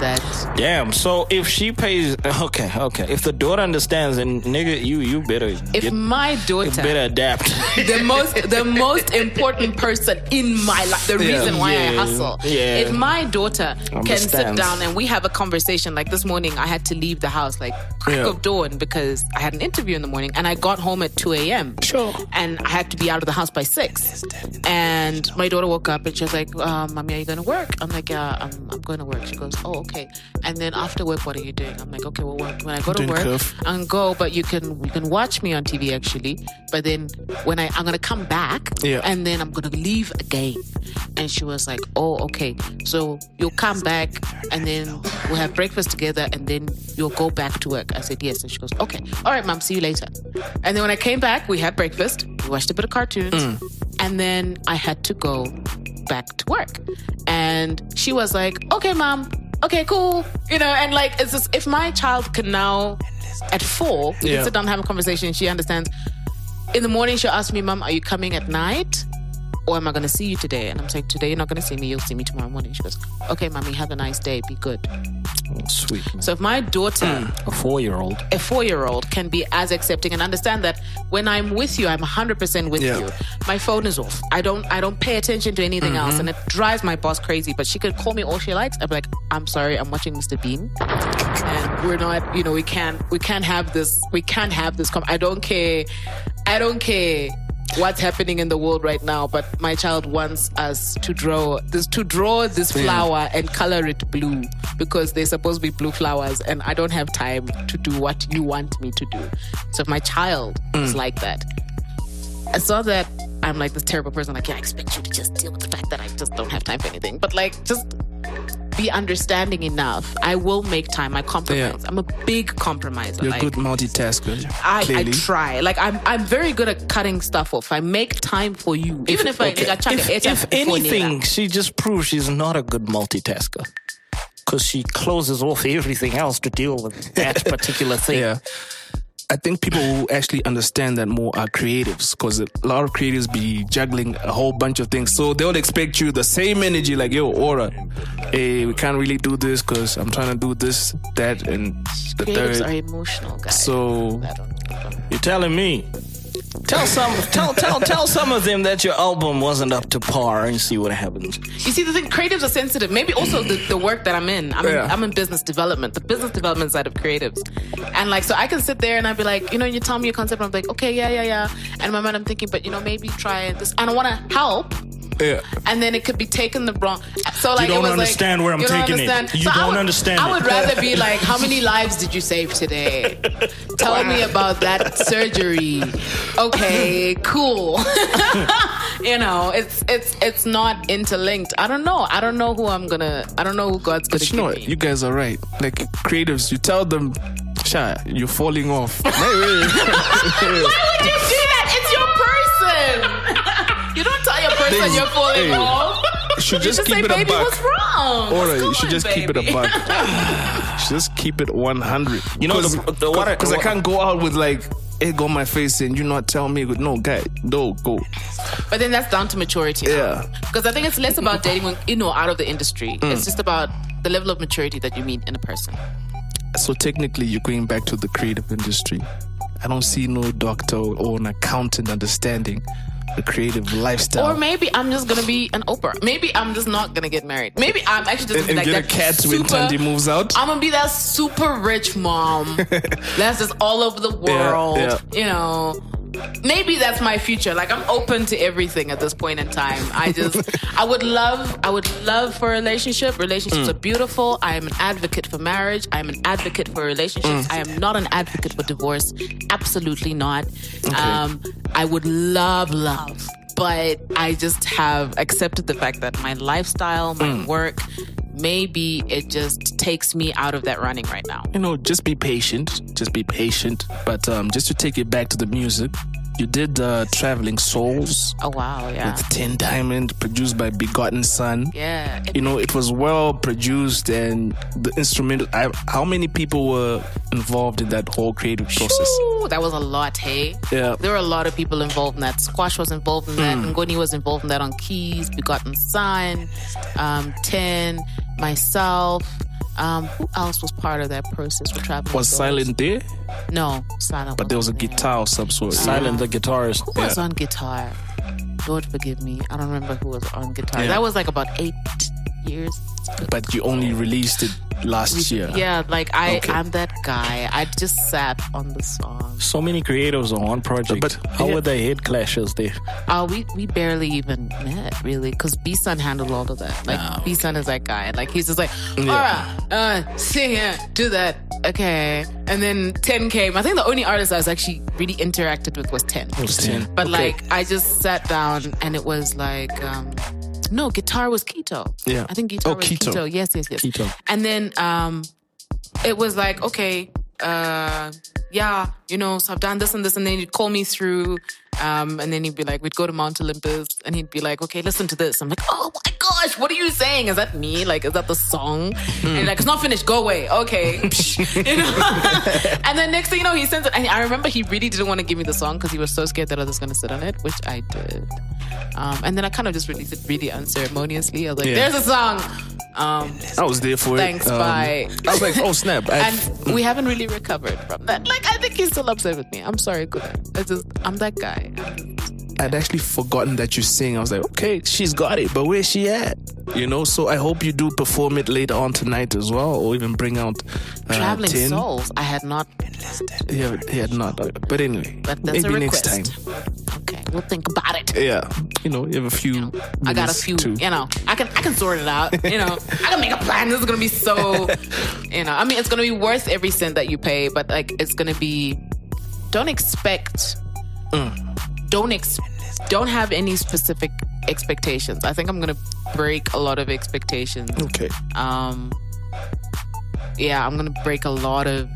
that. Damn. So if she pays, okay, okay. If the daughter understands, then nigga, you you better If get, my you daughter, better adapt. [laughs] the most the most important person in my life, the reason why I hustle. yeah. If my daughter can sit down and we have a conversation, like this morning, I had to leave the house like crack Yeah. of dawn because I had an interview in the morning, and I got home at two a.m. Sure. and I had to be out of the house by six. And my daughter woke up and she was like, um, "Mommy, are you going to work?" I'm like, "Yeah, I'm, I'm going to work." She goes, "Oh, okay. And then after work, what are you doing? I'm like, okay, well, when I go to work, curve. I can go, but you can you can watch me on TV actually. But then when I I'm gonna come back, Yeah. and then I'm gonna leave again. And she was like, oh, okay. So you'll come back, and then we'll have breakfast together, and then you'll go back to work. I said yes, and she goes, okay, all right, mom, see you later. And then when I came back, we had breakfast, we watched a bit of cartoons, mm. and then I had to go back to work. And she was like, okay, mom, okay, cool. You know, and like, it's just, if my child can now, at four, we Yeah. can sit down and have a conversation, she understands. In the morning, she'll ask me, mom, are you coming at night? Or am I going to see you today? And I'm saying, today you're not going to see me. You'll see me tomorrow morning. She goes, okay, mommy, have a nice day. Be good. Sweet. So if my daughter [clears throat] A four year old. a four year old can be as accepting and understand that when I'm with you, I'm 100% with Yeah. you. My phone is off. I don't I don't pay attention to anything else, mm-hmm. and it drives my boss crazy. But she could call me all she likes. I'm like, I'm sorry, I'm watching Mr. Bean, and we're not. You know, we can't we can't have this. We can't have this. Com- I don't care. I don't care. What's happening in the world right now? But my child wants us to draw this to draw this flower and color it blue because they're supposed to be blue flowers, and I don't have time to do what you want me to do. So if my child is mm. like that, I saw that I'm like this terrible person. Like, yeah, I expect you to just deal with the fact that I just don't have time for anything. But like, just be understanding enough. I will make time. I compromise. Yeah. I'm a big compromiser. You're a like, good multitasker. I, I clearly. try. Like I'm I'm very good at cutting stuff off. I make time for you. Even if, I, I chuck if, if anything, she just proves she's not a good multitasker. Because she closes off everything else to deal with that [laughs] particular thing. Yeah. I think people who actually understand that more are creatives because a lot of creatives be juggling a whole bunch of things. So they'll expect you the same energy, like, yo, Aura, hey, we can't really do this because I'm trying to do this, that, and the Creatives third. are emotional guys. So I don't know. You're telling me. Tell some, tell, tell, tell some of them that your album wasn't up to par, and see what happens. You see, the thing, creatives are sensitive. Maybe also the, the work that I'm in. I'm, Yeah. in. I'm in business development, the business development side of creatives. And like, so I can sit there and I'd be like, you know, you tell me your concept, and I'm like, okay, yeah, yeah, yeah. And in my mind, I'm thinking, but you know, maybe try this. And I want to help. Yeah. And then it could be taken the wrong. So like, you don't understand like, where I'm taking it. You So don't would- understand I it. would rather be like, how many lives did you save today? [laughs] Tell me about that surgery. Okay, cool. [laughs] you know, it's it's it's not interlinked. I don't know. I don't know who I'm gonna. I don't know who God's gonna But you know what? me. You guys are right. Like creatives, you tell them, Sha, you're falling off. [laughs] Why would you do that? Don't your person you're falling hey, off. Should You just just keep say, it a baby, buck. what's wrong? Or What's you should going, just keep it a buck. [laughs] Just keep it 100. You know, the- the- what I- Because I can't go out with like egg on my face and you not tell me, no, guy, no, go. But then that's down to maturity. Yeah. Because I think it's less about dating when you know out of the industry. Mm. It's just about the level of maturity that you meet in a person. So technically, you're going back to the creative industry. I don't see no doctor or an accountant understanding the creative lifestyle. Or maybe I'm just gonna be an Oprah. Maybe I'm just not gonna get married. Maybe I'm actually just and, gonna and be get like a that cat when super, Tandy moves out. I'm gonna be that super rich mom [laughs] that's just all over the Yeah, world. yeah. You know, maybe that's my future. Like I'm open to everything at this point in time. I just, [laughs] I would love, I would love for a relationship. Relationships Mm. are beautiful. I am an advocate for marriage. I am an advocate for relationships. Mm. I am not an advocate for divorce. Absolutely not. Um, I would love love. But I just have accepted the fact that my lifestyle, my Mm. work, maybe it just takes me out of that running right now. you know, just be patient. Just be patient. But um, just to take it back to the music, you did uh, Traveling Souls Oh wow, yeah. with Tin Diamond, produced by BegottenSun. Yeah. You know, it was well produced and the instrumental. I, how many people were involved in that whole creative process? Ooh, that was a lot, hey? Yeah. There were a lot of people involved in that. Squash was involved in that. Mm. Ngoni was involved in that on keys, BegottenSun, um, Ten, myself. Um, who else was part of that process for traveling? Was Silent there? No, Silent. But there was a wasn't guitar of some sort. Silent the guitarist. Who was on guitar? Lord forgive me. I don't remember who was on guitar. Yeah. That was like about eight, years. But you only released it last year. Yeah, like I, Okay. I'm that guy. I just sat on the song. So many creatives on one project. But- how yeah. were the head clashes there? Uh, we we barely even met really, because B Sun handled all of that. Like Ah, B Sun is that guy. Like he's just like, alright, uh, sing it, do that, okay. And then Ten came. I think the only artist I was actually really interacted with was Ten. Was 10. But Okay. like I just sat down and it was like um no, guitar was keto. Yeah. I think guitar Oh, was keto. keto. Yes, yes, yes. Keto. And then um it was like, okay, uh yeah, you know, so I've done this and this and then he'd call me through um and then he'd be like, we'd go to Mount Olympus and he'd be like, Okay, listen to this. I'm like, Oh gosh, what are you saying? Is that me? Like, is that the song? And like, It's not finished, go away. Okay. [laughs] you know? [laughs] and then next thing you know, he sends it. And I remember he really didn't want to give me the song because he was so scared that I was gonna sit on it, which I did. Um, and then I kind of just released it really unceremoniously. I was like, Yeah. "There's a song." Um, I was there for Thanks, it. Um, bye. I was like, oh snap! I, and we haven't really recovered from that. Like, I think he's still upset with me. I'm sorry, Kuda. It's just, I'm that guy. I'd actually forgotten that you sing. I was like, okay, she's got it, but where's she at? You know, so I hope you do perform it later on tonight as well, or even bring out uh, Traveling 10. Souls. I had not, Yeah, he had not. But anyway, but that's maybe a next time. Okay, we'll think about it. Yeah, you know, you have a few. I got a few, to- you know, I can I can sort it out. You know, [laughs] I can make a plan. This is gonna be so, [laughs] you know, I mean, it's gonna be worth every cent that you pay, but like, it's gonna be. Don't expect. Don't ex. Don't have any specific expectations. I think I'm gonna break a lot of expectations. Okay. Um. Yeah, I'm gonna break a lot of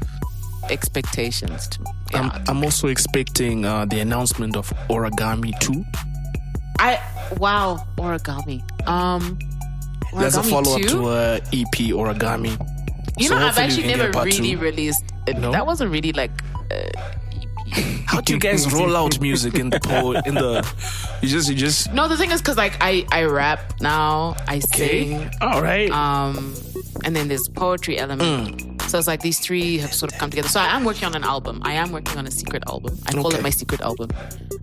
expectations. To, yeah, I'm, I'm also expecting uh, the announcement of Origami 2. I wow origami. Um. That's a Origami follow up to uh, EP Origami. You So know, I've actually never really two. released. It. No? That wasn't really like. Uh, [laughs] How do you guys roll out [laughs] music in the po- in the? You just you just no, the thing is, because like I I rap now, I sing, all right. um, and then there's poetry element. Mm. So it's like these three have sort of come together. So I am working on an album. I am working on a secret album. I call Okay. it my secret album.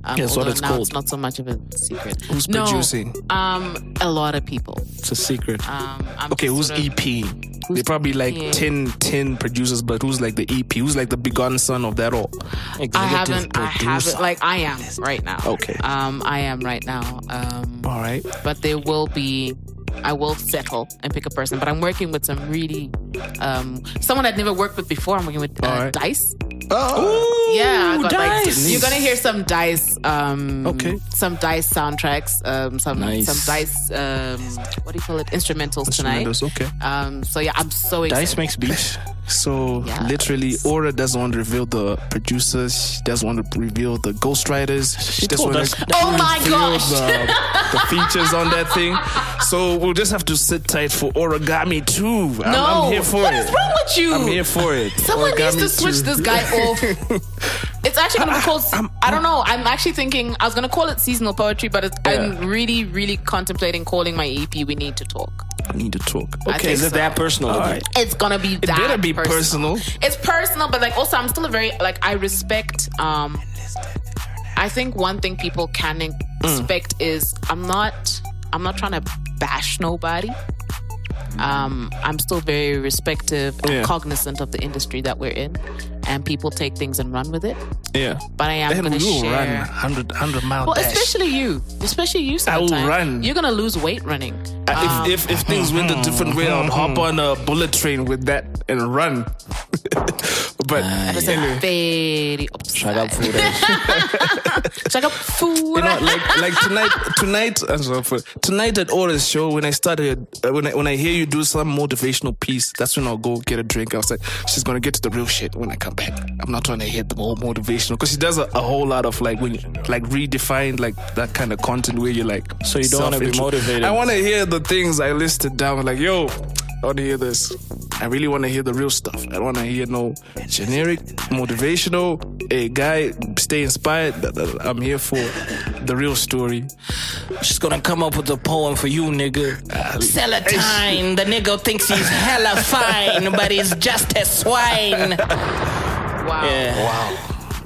Um, That's what although it's now called. It's not so much of a secret. Who's No, producing? Um, a lot of people. It's a secret. Um, I'm okay, who's sort of- EP? They probably like EP? 10, 10 producers, but who's like the EP? Who's like the begotten son of that all? I haven't. I haven't. Like I am right now. Okay. Um, I am right now. Um, All right. but there will be I will settle and pick a person. But I'm working with some really um someone I'd never worked with before. I'm working with uh, right. Dice. Oh, Yeah, I got, like, Dice. you're gonna hear some Dice. Um, Okay. Some Dice soundtracks. Um, some Nice. some Dice. Um, what do you call it? Instrumentals tonight. Instrumentals, okay. Um, so yeah, I'm so excited. Dice makes beats. So Yes. literally, Aura doesn't want to reveal the producers. She doesn't want to reveal the ghostwriters. She wants us to. Oh my reveal gosh. The, the [laughs] features on that thing. So we'll just have to sit tight for Origami too. I'm, no, I'm here for what it. is wrong with you? I'm here for it. Someone needs to switch 2. this guy off. [laughs] It's actually gonna be called. I don't know. I'm actually thinking I was gonna call it seasonal poetry, but it's, I'm really, really contemplating calling my EP. We need to talk. I need to talk. Okay, Is it so. that personal? All right. It's gonna be It better be personal. It's personal, but like also I'm still a very like I respect. um I think one thing people can Mm. expect is I'm not I'm not trying to bash nobody. Um, I'm still very respective and Yeah. cognizant of the industry that we're in, and people take things and run with it. Yeah. But I am going to will share. run 100, 100 mile Well, dash. especially you, especially you. sometimes. I will run. You're gonna lose weight running. Uh, Um, if, if if things went a different way, I'd hop on a bullet train with that and run. [laughs] but that is anyway, a very upside. Shut up, food. [laughs] Shut up, food. you know, like like tonight, tonight, I'm sorry for tonight at Aura's show. When I started, uh, when I when I hear you do some motivational piece, that's when I'll go get a drink. I was like, she's gonna get to the real shit when I come back. I'm not trying to hit the whole motivational because she does a, a whole lot of like when you, like redefine like that kind of content where you're like, So you don't wanna be motivated? I want to hear the things I listed down. Like, yo, I want to hear this. I really want to hear the real stuff. I don't want to hear no generic motivational. A guy stay inspired. Th- th- I'm here for the real story. She's gonna come up with a poem for you, nigga. Seletine, the nigga thinks he's hella fine, but he's just a swine. [laughs] Wow. Yeah. Wow.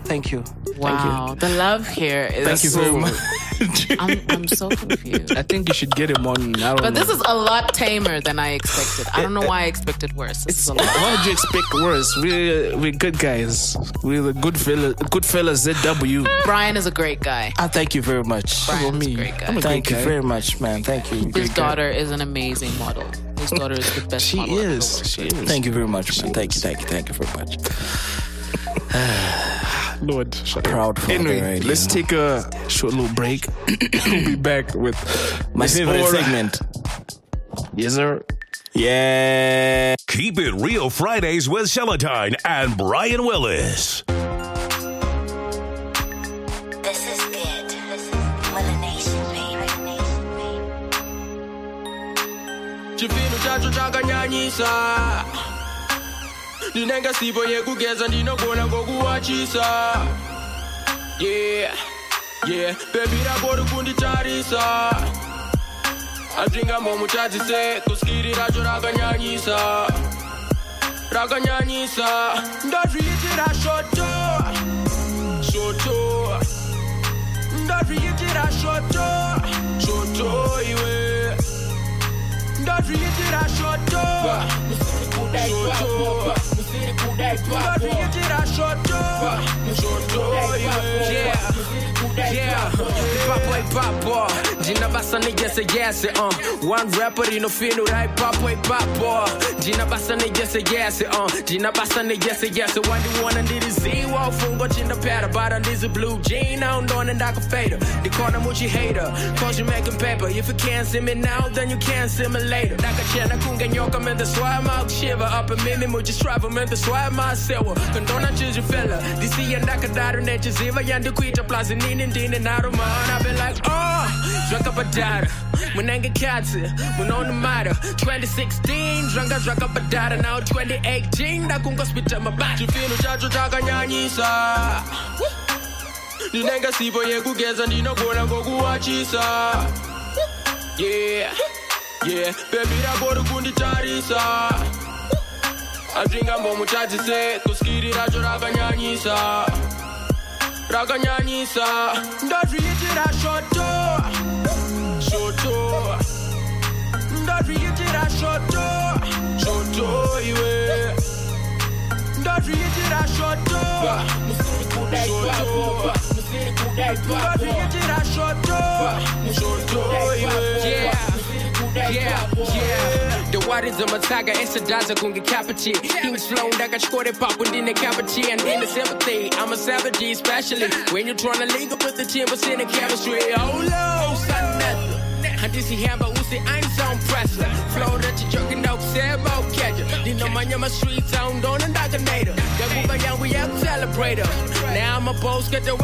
Thank you. Wow. The love here is Thank you so very much. [laughs] [laughs] I'm, I'm so confused. I think you should get him on. I don't But know. this is a lot tamer than I expected. I don't know why I expected worse. This is a lot. Why would you expect worse? We're we're good guys. We're the good fella, good fellas. ZW. Brian is a great guy. I thank you very much. Brian's me. a great guy. a Thank great you guy. very much, man. Thank you. His Great guy. daughter is an amazing model. His oh, daughter is the best She model. Is. She is. Thank you very much, man. Thank you, thank you, thank you very much. [sighs] [sighs] Lord, shut. Proud father Anyway, radio. let's take a short little break. [coughs] we'll be back with My Miss favorite Aura. segment. Yes, sir. Yeah. Keep it real Fridays with Seletine and Brian Willis. This is good. This is Melanation, baby. Chipfino chacho chakanyanyisa ndinenge sipo yekugeza ndinogona ngokuwachisa yeah yeah. Bebi rako rikunditarisa azvingamomutadzise kuskiri racho rakanyanyisa. Rakanyanyisa. Ndozviitira shoto. Shoto. Ndozviitira shoto. Shoto iwe. Ndozviitira shoto. Shoto ndozviitira shoto shoto iwe Yeah, papo ipapo ndina basa nejese yese uh. one rapper inofinura ipapo ipapo ndina basa nejese yese uh. ndina basa nejese yese wandiwona ndiriziwa ufungo chindapera bara ndizi blue jean aundone ndakafada ndikona muchihater cause you making paper if you can't see me now then you can't see me later ndakachena kunge nyoka men that's why I'm out shiver up and mimi muchistrive men that's why I'm out sewa kandona chizvifela ndisiye ndakadaro nechiziva yandikuita plazi nini ndine naro man I've been like oh drunk up a dad. When I get zvakabhadhara munenge katsi munoona mara 2016 zvanga zvakabhadhara now 2018 i can't go spit on my back feel ndakungospita mabati chipfino chacho chakanyanyisa ndinenge sipo yekugeza ndinogona ngokuwachisa yeah yeah bebi rako rikunditarisa azvingambomutadzise kuskiri racho rakanyanyisa. Rakanyanyisa. Ndozviitira shoto. Shoto. Ndozviitira shoto. Shoto iwe. Ndozviitira shoto shoto. Ndozviitira shoto shoto. Iwe yeah. Yeah, yeah. The waters of Mataga, Esadaza, Kunga Kapati. Huge flow, Dakachkore Pop, and in the Kapati, and in the sympathy. I'm a savage, especially when you're trying to link up with the timbers in the chemistry. Oh, low, son, nothing. Handisi hamba usi einsaum pressure Flow that you joking out sebo catcher Dino manya street sound on and daganator Yaguba young we out celebrator Now I'm a boss get the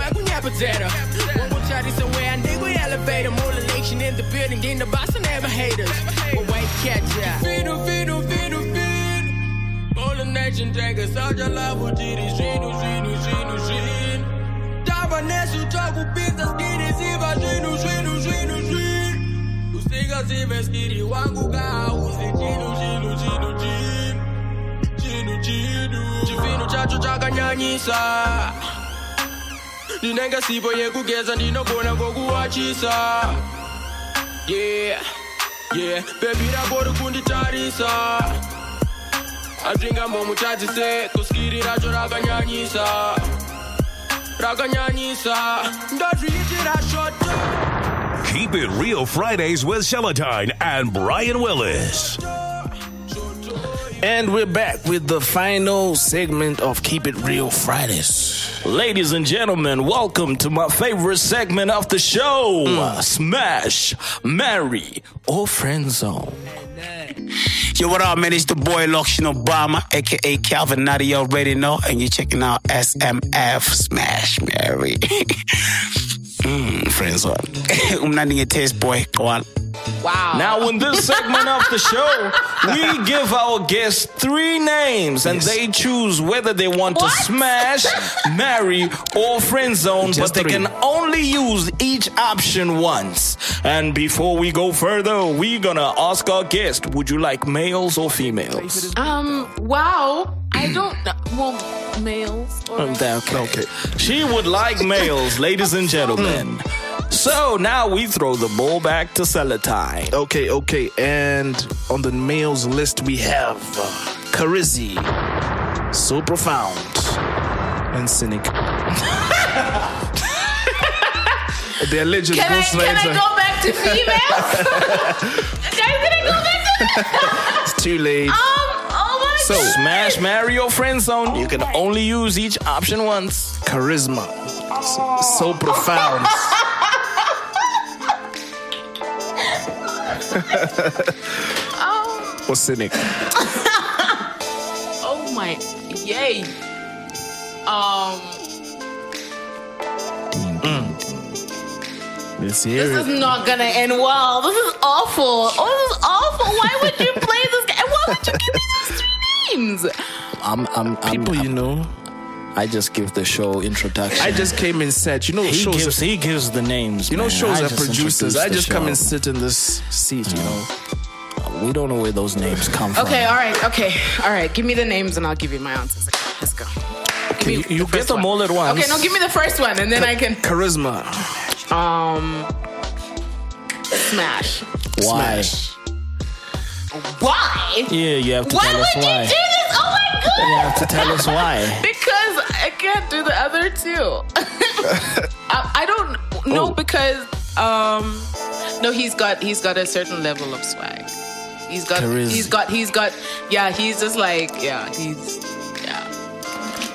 they we elevator More nation in the building in the boss and never haters. One white catcher Fido fido fido fido All the nation take a love with it Zinu zinu zinu zinu Tava nesu taku pizza skiri siva zinu zinu zinu zinu Usika sive skiri wangu kauzi Jinu jinu jinu jinu Jinu jinu Chifino chacho chakanyanyisa ndinogona yeah yeah. Azvingambomutadzise kuskiri racho rakanyanyisa. Rakanyanyisa. Ndozviitira shoto Keep it real Fridays with Seletine and Brian Willis. And we're back with the final segment of Keep It Real Fridays. Ladies and gentlemen, welcome to my favorite segment of the show Mm. Smash, Marry, or Friend Zone. Yo, what up, man? It's the boy Loction Obama, aka Calvin. Now you already know, and you're checking out SMF Smash Mary. [laughs] mm, friends on. [laughs] Umnandi taste boy. Go on. Wow. Now, in this segment of the show, we give our guests three names and they choose whether they want to smash, marry, or friend zone, but they three. can only use each option once. And before we go further, we're gonna ask our guest would you like males or females? Um. Wow. I don't. Well, males. Or Um, there, okay. okay. She would like males, [laughs] ladies and gentlemen. So now we throw the ball back to Seletine. Okay, okay. And on the males list, we have uh, Carizzi, So Profound, and Synik. [laughs] the alleged Can I, can I go back to females? Guys, can I go back to [laughs] It's too late. Oh my So. Smash, marry, or friend zone. You can only use each option once. Charisma. So, so profound. Oh, [laughs] or Synik. oh my, yay. Um, Let's this is not gonna end well. This is awful. Oh, this is awful. Why would you play this game? Why would you give me these three? I'm, I'm, I'm, People, you know. I just give the show introduction. I just came and said, you know, he shows. gives, he gives the names. you know, man. shows I are producers. I just come show. and sit in this seat, you know. We don't know where those names come from. Okay, all right, okay, all right. Give me the names and I'll give you my answers. Okay, let's go. Okay, you, the you first get them one. all at once. Okay, no, give me the first one and then I can Charisma. um smash. Why? Smash. Why? Yeah, you have to Why tell would us you why. do this? Oh my god! You have to tell us why. [laughs] Because I can't do the other two. [laughs] I, I don't know Oh. because um no he's got he's got a certain level of swag. He's got Charisma. he's got he's got yeah he's just like yeah he's yeah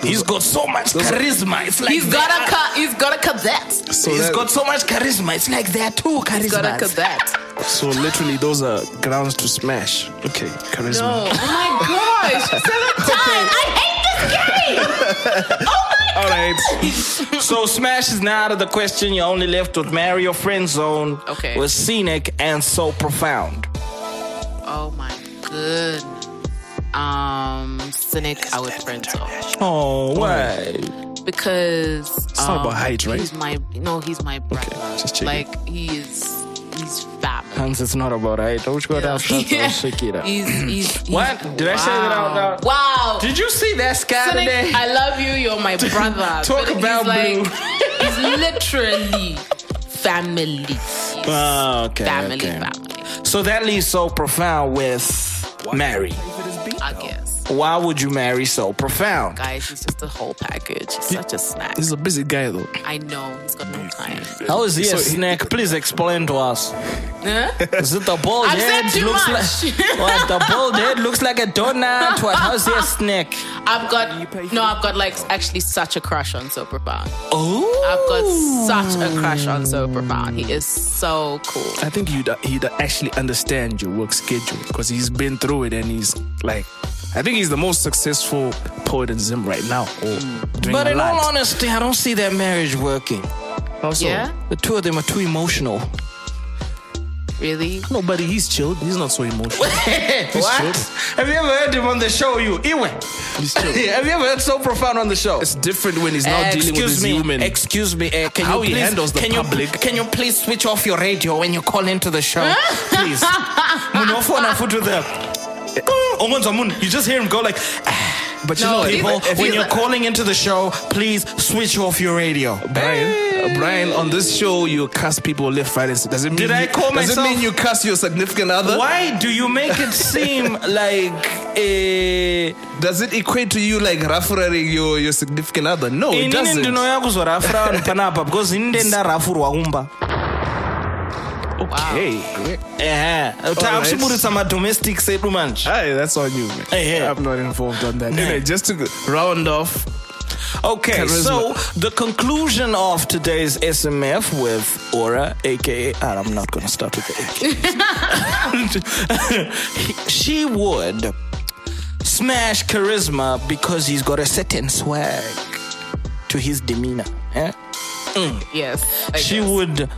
He's got so much charisma. It's like he's got a that. ca- he's got a cadet So, He's that- got so much charisma. It's like that too. he's got a Charisma. cadet so literally, those are grounds to smash. Okay, charisma. no oh my gosh [laughs] Seletine, I hate this game Oh my All right. So Smash is now out of the question. You're only left with Mario Friend Zone. Okay. With Synik and So Profound. oh my good um Synik I would friend zone Oh, why? because It's not about height, right? He's my no, he's my brother. just checking. like he is, he's family. Hans, it's not about height. [laughs] Don't go down. Yeah. Shakira. He's, he's, he's What? Did I say that out wow. loud? Wow. Did you see that sky Synik, today? I love you. You're my [laughs] brother. Talk But about he's like, blue. [laughs] He's literally family. He's Ah, okay, Family, okay. family. So that leaves So Profound with Mary. I guess. Why would you marry So Profound? Guys, he's just a whole package. He's such a snack. He's a busy guy, though. I know. He's got no time. How is he a So he- snack? Please explain to us. Huh? Is it the bald I've head too looks much. like what? The bald head looks like a donut. What? How's he a snack? I've got no. I've got like actually such a crush on So Profound. Oh, I've got such a crush on So Profound. He is so cool. I think he'd, he'd actually understand your work schedule because he's been through it and he's like, I think he's the most successful poet in Zim right now. Or doing But a in lot. all honesty, I don't see that marriage working. Also, Yeah, The two of them are too emotional. really. No, buddy, he's chilled. He's not so emotional. [laughs] what? chilled. Have you ever heard him on the show, you? Iwe? He's chilled. [laughs] Have you ever heard So Profound on the show? It's different when he's now Uh, dealing with excuse his me, human. excuse me. Uh, can How you he please, handles the can public. You, can you please switch off your radio when you call into the show, please? [laughs] Munofona futhi the. [laughs] Omonza mun, You just hear him go like, but you No, know, people, if when you're calling into the show, please switch off your radio. Brian, uh, Brian, on this show you cuss people left, right, and center. Does it mean Did I you, call Does myself- it mean you cuss your significant other? Why do you make it seem [laughs] like eh, Does it equate to you like referring your your significant other? No, it doesn't. ndinoya kuzorafura [laughs] vanhu panapa because ini ndendarafurwa kumba Okay. ehe takusiburitsa madomestics edu manje Hey, that's on you, man. Hey, hey. I'm not involved on that. Anyway, just to round off, Okay, Charisma. so the conclusion of today's SMF with Aura, aka ah, I'm not gonna start with the aka. [laughs] she would smash charisma because he's got a certain swag to his demeanor. eh? Yes. I She guess. would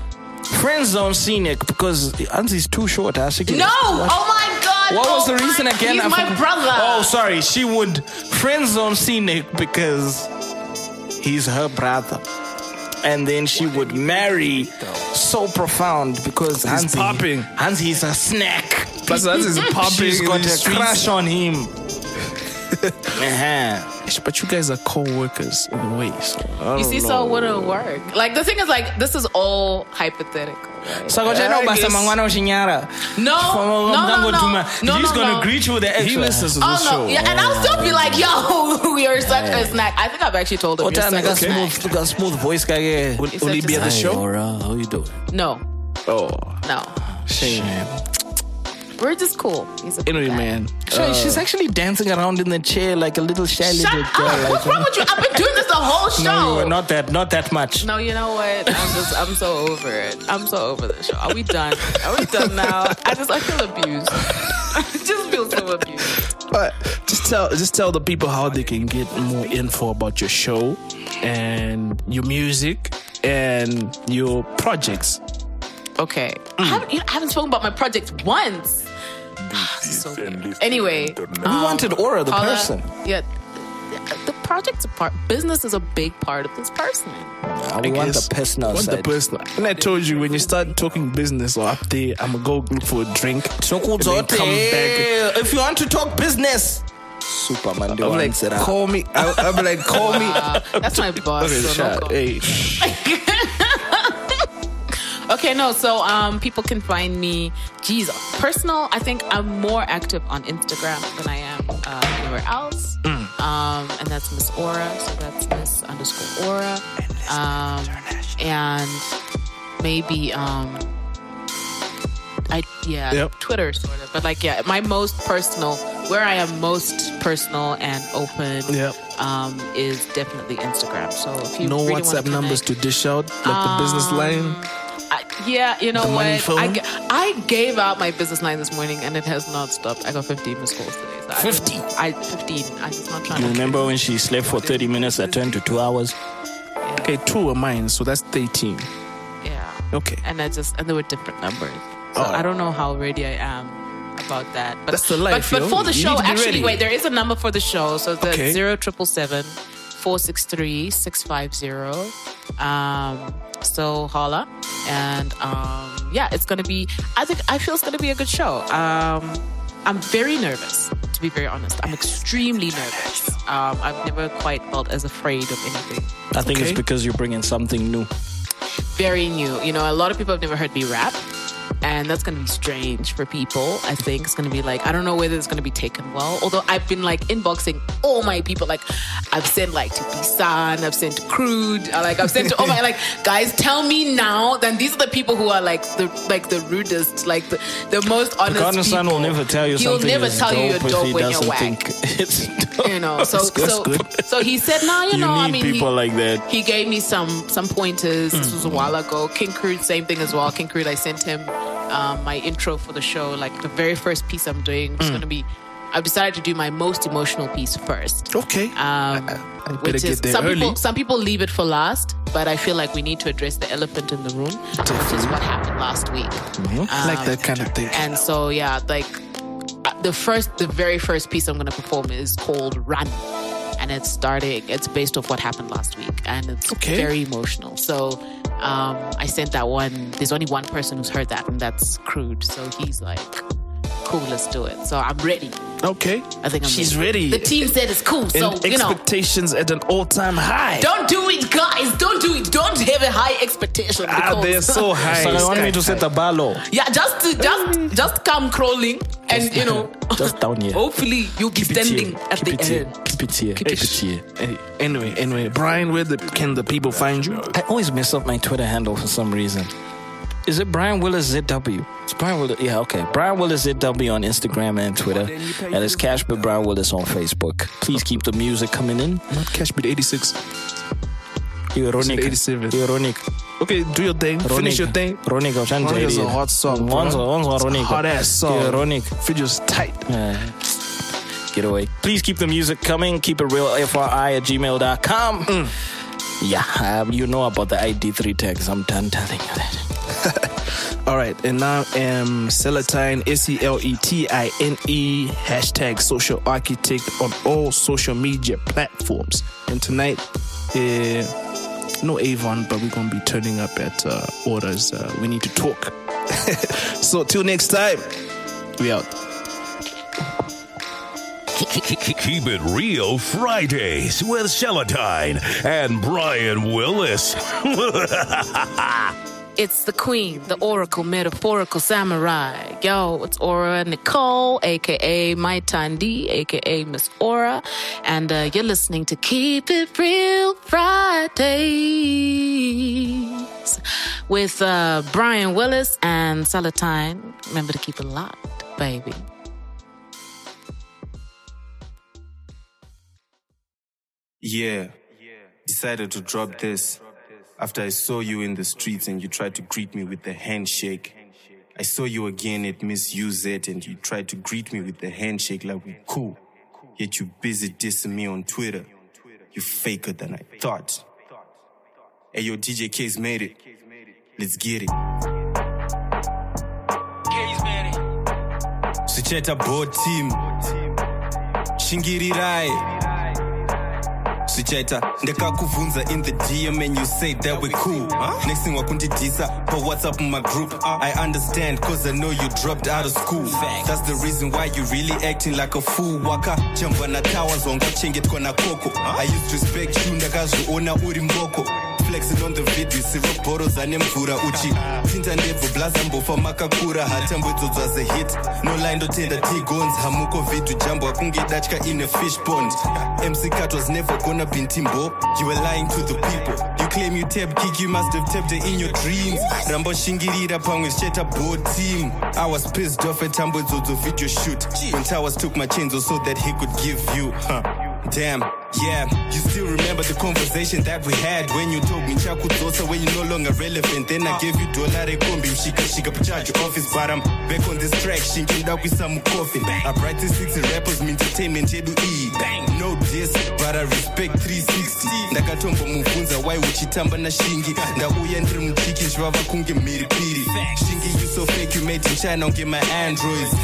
friend zone Synik because Anzi's too short. I think No! Oh my god! What was oh the reason again? He's I my forgot- brother. Oh, sorry. She would friend zone Synik because he's her brother. And then she would marry so profound because Hansi, popping. Hansi's a snack. plus that is [laughs] popping. She's in got a streets. crush on him. [laughs] But you guys are co-workers in a way. So I You don't see, know. so it wouldn't work. Like the thing is, like this is all hypothetical, right? Saka Yeah, chano I basa guess- mangwana uchinyara. [laughs] No, no, no, no, no, He's no, gonna no. greet you with the extra. He listens to the Oh show. no, yeah, and I'll still be like, "Yo, [laughs] we are such a snack." I think I've actually told him What you're time such got a snack. smooth, got smooth voice guy. Will, He's will he be a at the snack. show? Laura, how you doing? No, Oh, no, shame. We're just cool. He's a Anyway, guy. man. Sure, uh, she's actually dancing around in the chair like a little shy Shut little up! like- What's wrong with you? I've been doing this the whole show. No, not that, not that much. No, you know what? I'm just, I'm so over it. I'm so over the show. Are we done? Are we done now? I just, I feel abused. [laughs] I just feel so abused. But just tell just tell the people how they can get more info about your show and your music and your projects. Okay. I, haven't, you know, I haven't spoken about my project once. Ah, so weird. Anyway, We wanted Aura, the Paula, person. Yeah. The, the project's a part. Business is a big part of this person. Uh, we want the personal want the personal. And I told you when you start talking business or up there, I'm gonna go look for a drink. So and then come back. If you want to talk business, Superman, the I'm one like, call me. I, I'm like, call me. Uh, [laughs] that's my boss. Okay, so no shot. Hey, [laughs] Okay, no. So um, people can find me. Geez, personal. I think I'm more active on Instagram than I am uh, anywhere else. Um, and that's Miss Aura. So that's Miss underscore Aura. Um, and maybe um, I yeah Yep. Twitter sort of. But like yeah, my most personal, where I am most personal and open. Yep. Um, is definitely Instagram. So if you no really WhatsApp numbers to dish out like the business line. I, yeah, you know The what? I, g- I gave out my business line this morning and it has not stopped. I got 15 missed calls today. So I 50? I 15. I'm just not trying You to. remember when she slept for 30 minutes that turned to two hours? Okay, two were mine, so that's 13. Yeah. Okay. And I just and there were different numbers. So Oh. I don't know how ready I am about that. But That's the life, But, but for the You show, need to be actually, ready. wait, there is a number for the show. So the Okay. zero triple seven four six three six five zero. Um. So holla, and um, yeah, it's gonna be. I think I feel it's gonna be a good show. Um, I'm very nervous, to be very honest. I'm extremely nervous. Um, I've never quite felt as afraid of anything. I think Okay. it's because you're bringing something new. very new. You know, a lot of people have never heard me rap. And that's gonna be strange for people. I think it's gonna be like I don't know whether it's gonna be taken well. Although I've been like inboxing all my people, like I've sent like to Bisan, I've sent to Crude, uh, like I've sent to all my like guys. Tell me now. Then these are the people who are like the like the rudest, like the, the most honest. Son will never tell you He'll something never tell you you're dope he when you're whack. it's [laughs] dope. You know, so so good. so he said, "No, you, You know, I mean, he- people like that. he gave me some some pointers. This was a while ago. King Crude, same thing as well. King Crude, I sent him um, my intro for the show. Like the very first piece I'm doing is going to be. I've decided to do my most emotional piece first. Okay. Um, I better which is get there some early. people some people leave it for last, but I feel like we need to address the elephant in the room, which is what happened last week. I like that kind of thing. And so yeah, like uh, the first, the very first piece I'm going to perform is called Run, and it's starting. It's based off what happened last week, and it's Okay. very emotional. So um, I sent that one. There's only one person who's heard that, and that's Crude. So he's like, "Cool, let's do it." So I'm ready. Okay. I think I'm She's ready. The team said it's cool, so and you know. expectations at an all-time high. Don't do it, guys. Don't do it. Don't have a high expectation. ah, because- they're so [laughs] high. So I want me to set the bar low. Yeah, just just just come crawling, and you know, [laughs] Just down here. hopefully you'll be Keep it standing here. at Keep the end. Keep it here. Keep Keep it it here. Hey, Anyway, anyway, Brian, where the, can the people find you? I always mess up my Twitter handle for some reason. Is it Brian Willis ZW? It's Brian Willis. Yeah, okay. Brian Willis ZW on Instagram and Twitter. And it's Cash but Brian Willis on Facebook. Please keep the music coming in. Not Cashbeat 86. Ironic. 87. Ironic. Okay, do your thing. Finish your thing. Ironic. Ironic is a hot song. One's one's a ironic. hot ass song. Ironic. Video's tight. Yeah. Get away. Please keep the music coming. Keep it real. FRI at gmail.com. Mm. Yeah, um, you know about the ID3 tags. I'm done telling you that. All right, and now am Seletine, S E L E T I N E, hashtag social architect on all social media platforms. And tonight, uh, no Avon, but we're going to be turning up at uh, Aura's. Uh, we need to talk. [laughs] so, till next time, we out. Keep it real Fridays with Seletine and Brian Willis. [laughs] It's the queen, the oracle, metaphorical samurai. Yo, it's Aura Nicole, aka My Tandi, aka Miss Aura, and uh, you're listening to Keep It Real Fridays with uh, Brian Willis and Seletine. Remember to keep it locked, baby. Yeah. Decided to drop this after I saw you in the streets and you tried to greet me with the handshake. I saw you again at Miss UZ and you tried to greet me with the handshake like we cool. Yet you busy dissing me on Twitter. You faker than I thought. Hey yo, DJ K's made it. Let's get it. Sucheta board team. Shingirirai. Sucheta, ndakakuvunza in the DM and you say that we cool. huh? Next thing wakundidisa, but what's up in my group? I understand, cause I know you dropped out of school. That's the reason why you really acting like a fool. Waka, jamba na towers, wangachengetwa na koko. I used to respect you, ndakazoona uri mboko. Flexing on the video, syrup bottles ane mvura uchi. Tinta ndebvu blaza mbofa makakura, hatambwedzodzwa as a hit. No line ndotenda T-Guns, hamuko vitu jambo akunge datya in a fish pond. MC Cut was never gonna be Timbo. You were lying to the people. You claim you tapped kick, you must have tapped it in your dreams. Rambo shingirira pamwe cheta board team. I was pissed off at Tambwedzodzo video shoot. When Towers took my chains oh, so that he could give you. Huh. Damn, yeah. You still remember the conversation that we had when you told me Chakudosa when you're no longer relevant. Then I gave you dollar kombi shika shika charge your office, but I'm back on this track. Shinking up with some coffin. I to 60 rappers, me entertainment yedu E. Bang, no diss, but I respect 360. Ndakatombo muvunza why uchitamba na shingi. Ndauya ndiri muchiki nchivava kunge mhiripiri. Shingi you so fake, you made in China, unge my androids.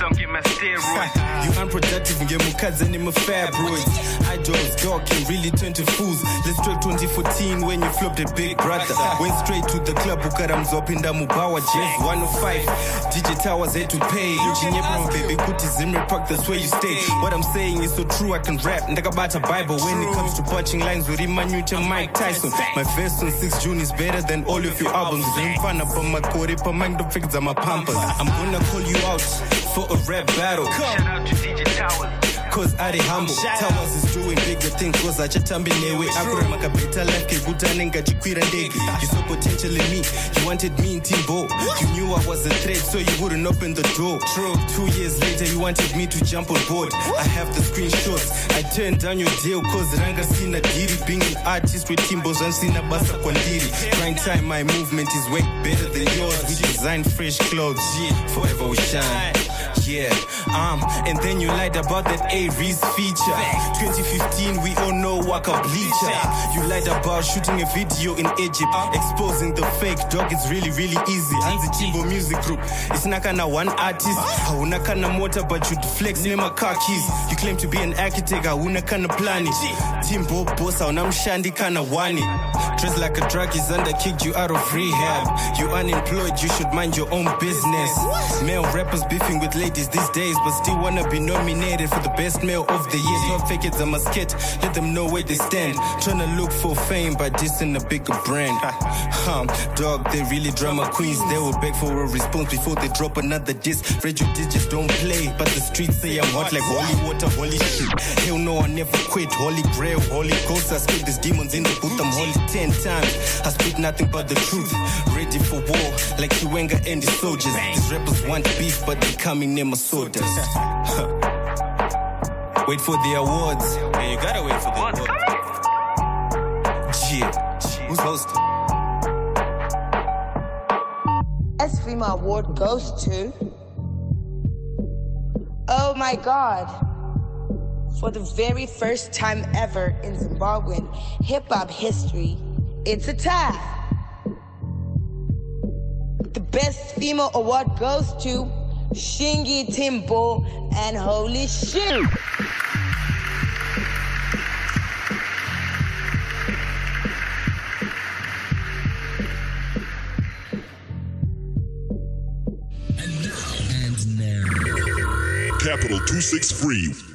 [laughs] You unproductive, ngemukadzi neme fibroids. Idols, dog can really turn to fools. Let's straight 2014 when you flopped a big brother. Went straight to the club, Bukarams up in ukaramzopinda mubawa jazz 105. DJ Towers had to pay. Uchinyepra baby, kuti Zimri Park, that's where you stay. What I'm saying is so true, I can rap. Ndakabata Bible when it comes to punching lines with Imanucha Mike Tyson. My verse on 6 June is better than all of your albums. Zimfana pa makori pa mind the fix my. I'm gonna call you out for a rap battle. Shout out to DJ Towers. Cause I humble. Towers is doing bigger things cause achatambi newe akurama kabeta life kekutane ngachikwira ndege You saw potential in me. You wanted me in Timbo. You knew I was a threat so you wouldn't open the door. True. Two years later you wanted me to jump on board. I have the screenshots. I turned down your deal cause ranga sina diri Being an artist with Timbo sina basa kwandiri. Prime time my movement is way better than yours. We design fresh clothes. Forever we shine yeah, um, and then you lied about that Aries feature. 2015, we all know Waka Bleacher. You lied about shooting a video in Egypt, exposing the fake dog. It's really, really easy. Anzi Chimbo Music Group. It's not kinda one artist. Hauna kana motor, but you'd flex name a car keys. You claim to be an architect, hauna kana plani. Timbo boss, hauna mshandi kana wani. Dressed like a drug is under, kicked you out of rehab. You unemployed, you should mind your own business. Male rappers beefing with ladies these days, but still wanna be nominated for the best male of the year. Don't fake it's a musket, let them know where they stand. Tryna look for fame by dissing a bigger brand. Huh, dog, they really drama queens. They will beg for a response before they drop another diss. Radio digits don't play, but the streets say I'm hot like holy water, holy shit. Hell no, I never quit. Holy grail, holy ghost. I spit these demons in the booth. I'm holy ten times. I speak nothing but the truth. Ready for war, like Chiwenga and the soldiers. These rappers want beef, but they coming near my sodas. [laughs] wait for the awards. Yeah, you gotta wait for the awards. Yeah, who's hosting? ESFIMA award goes to. Oh my God. For the very first time ever in Zimbabwean hip hop history, it's a tie. The best female award goes to Shingi Timbo and Holy Shit. And now. Capital 263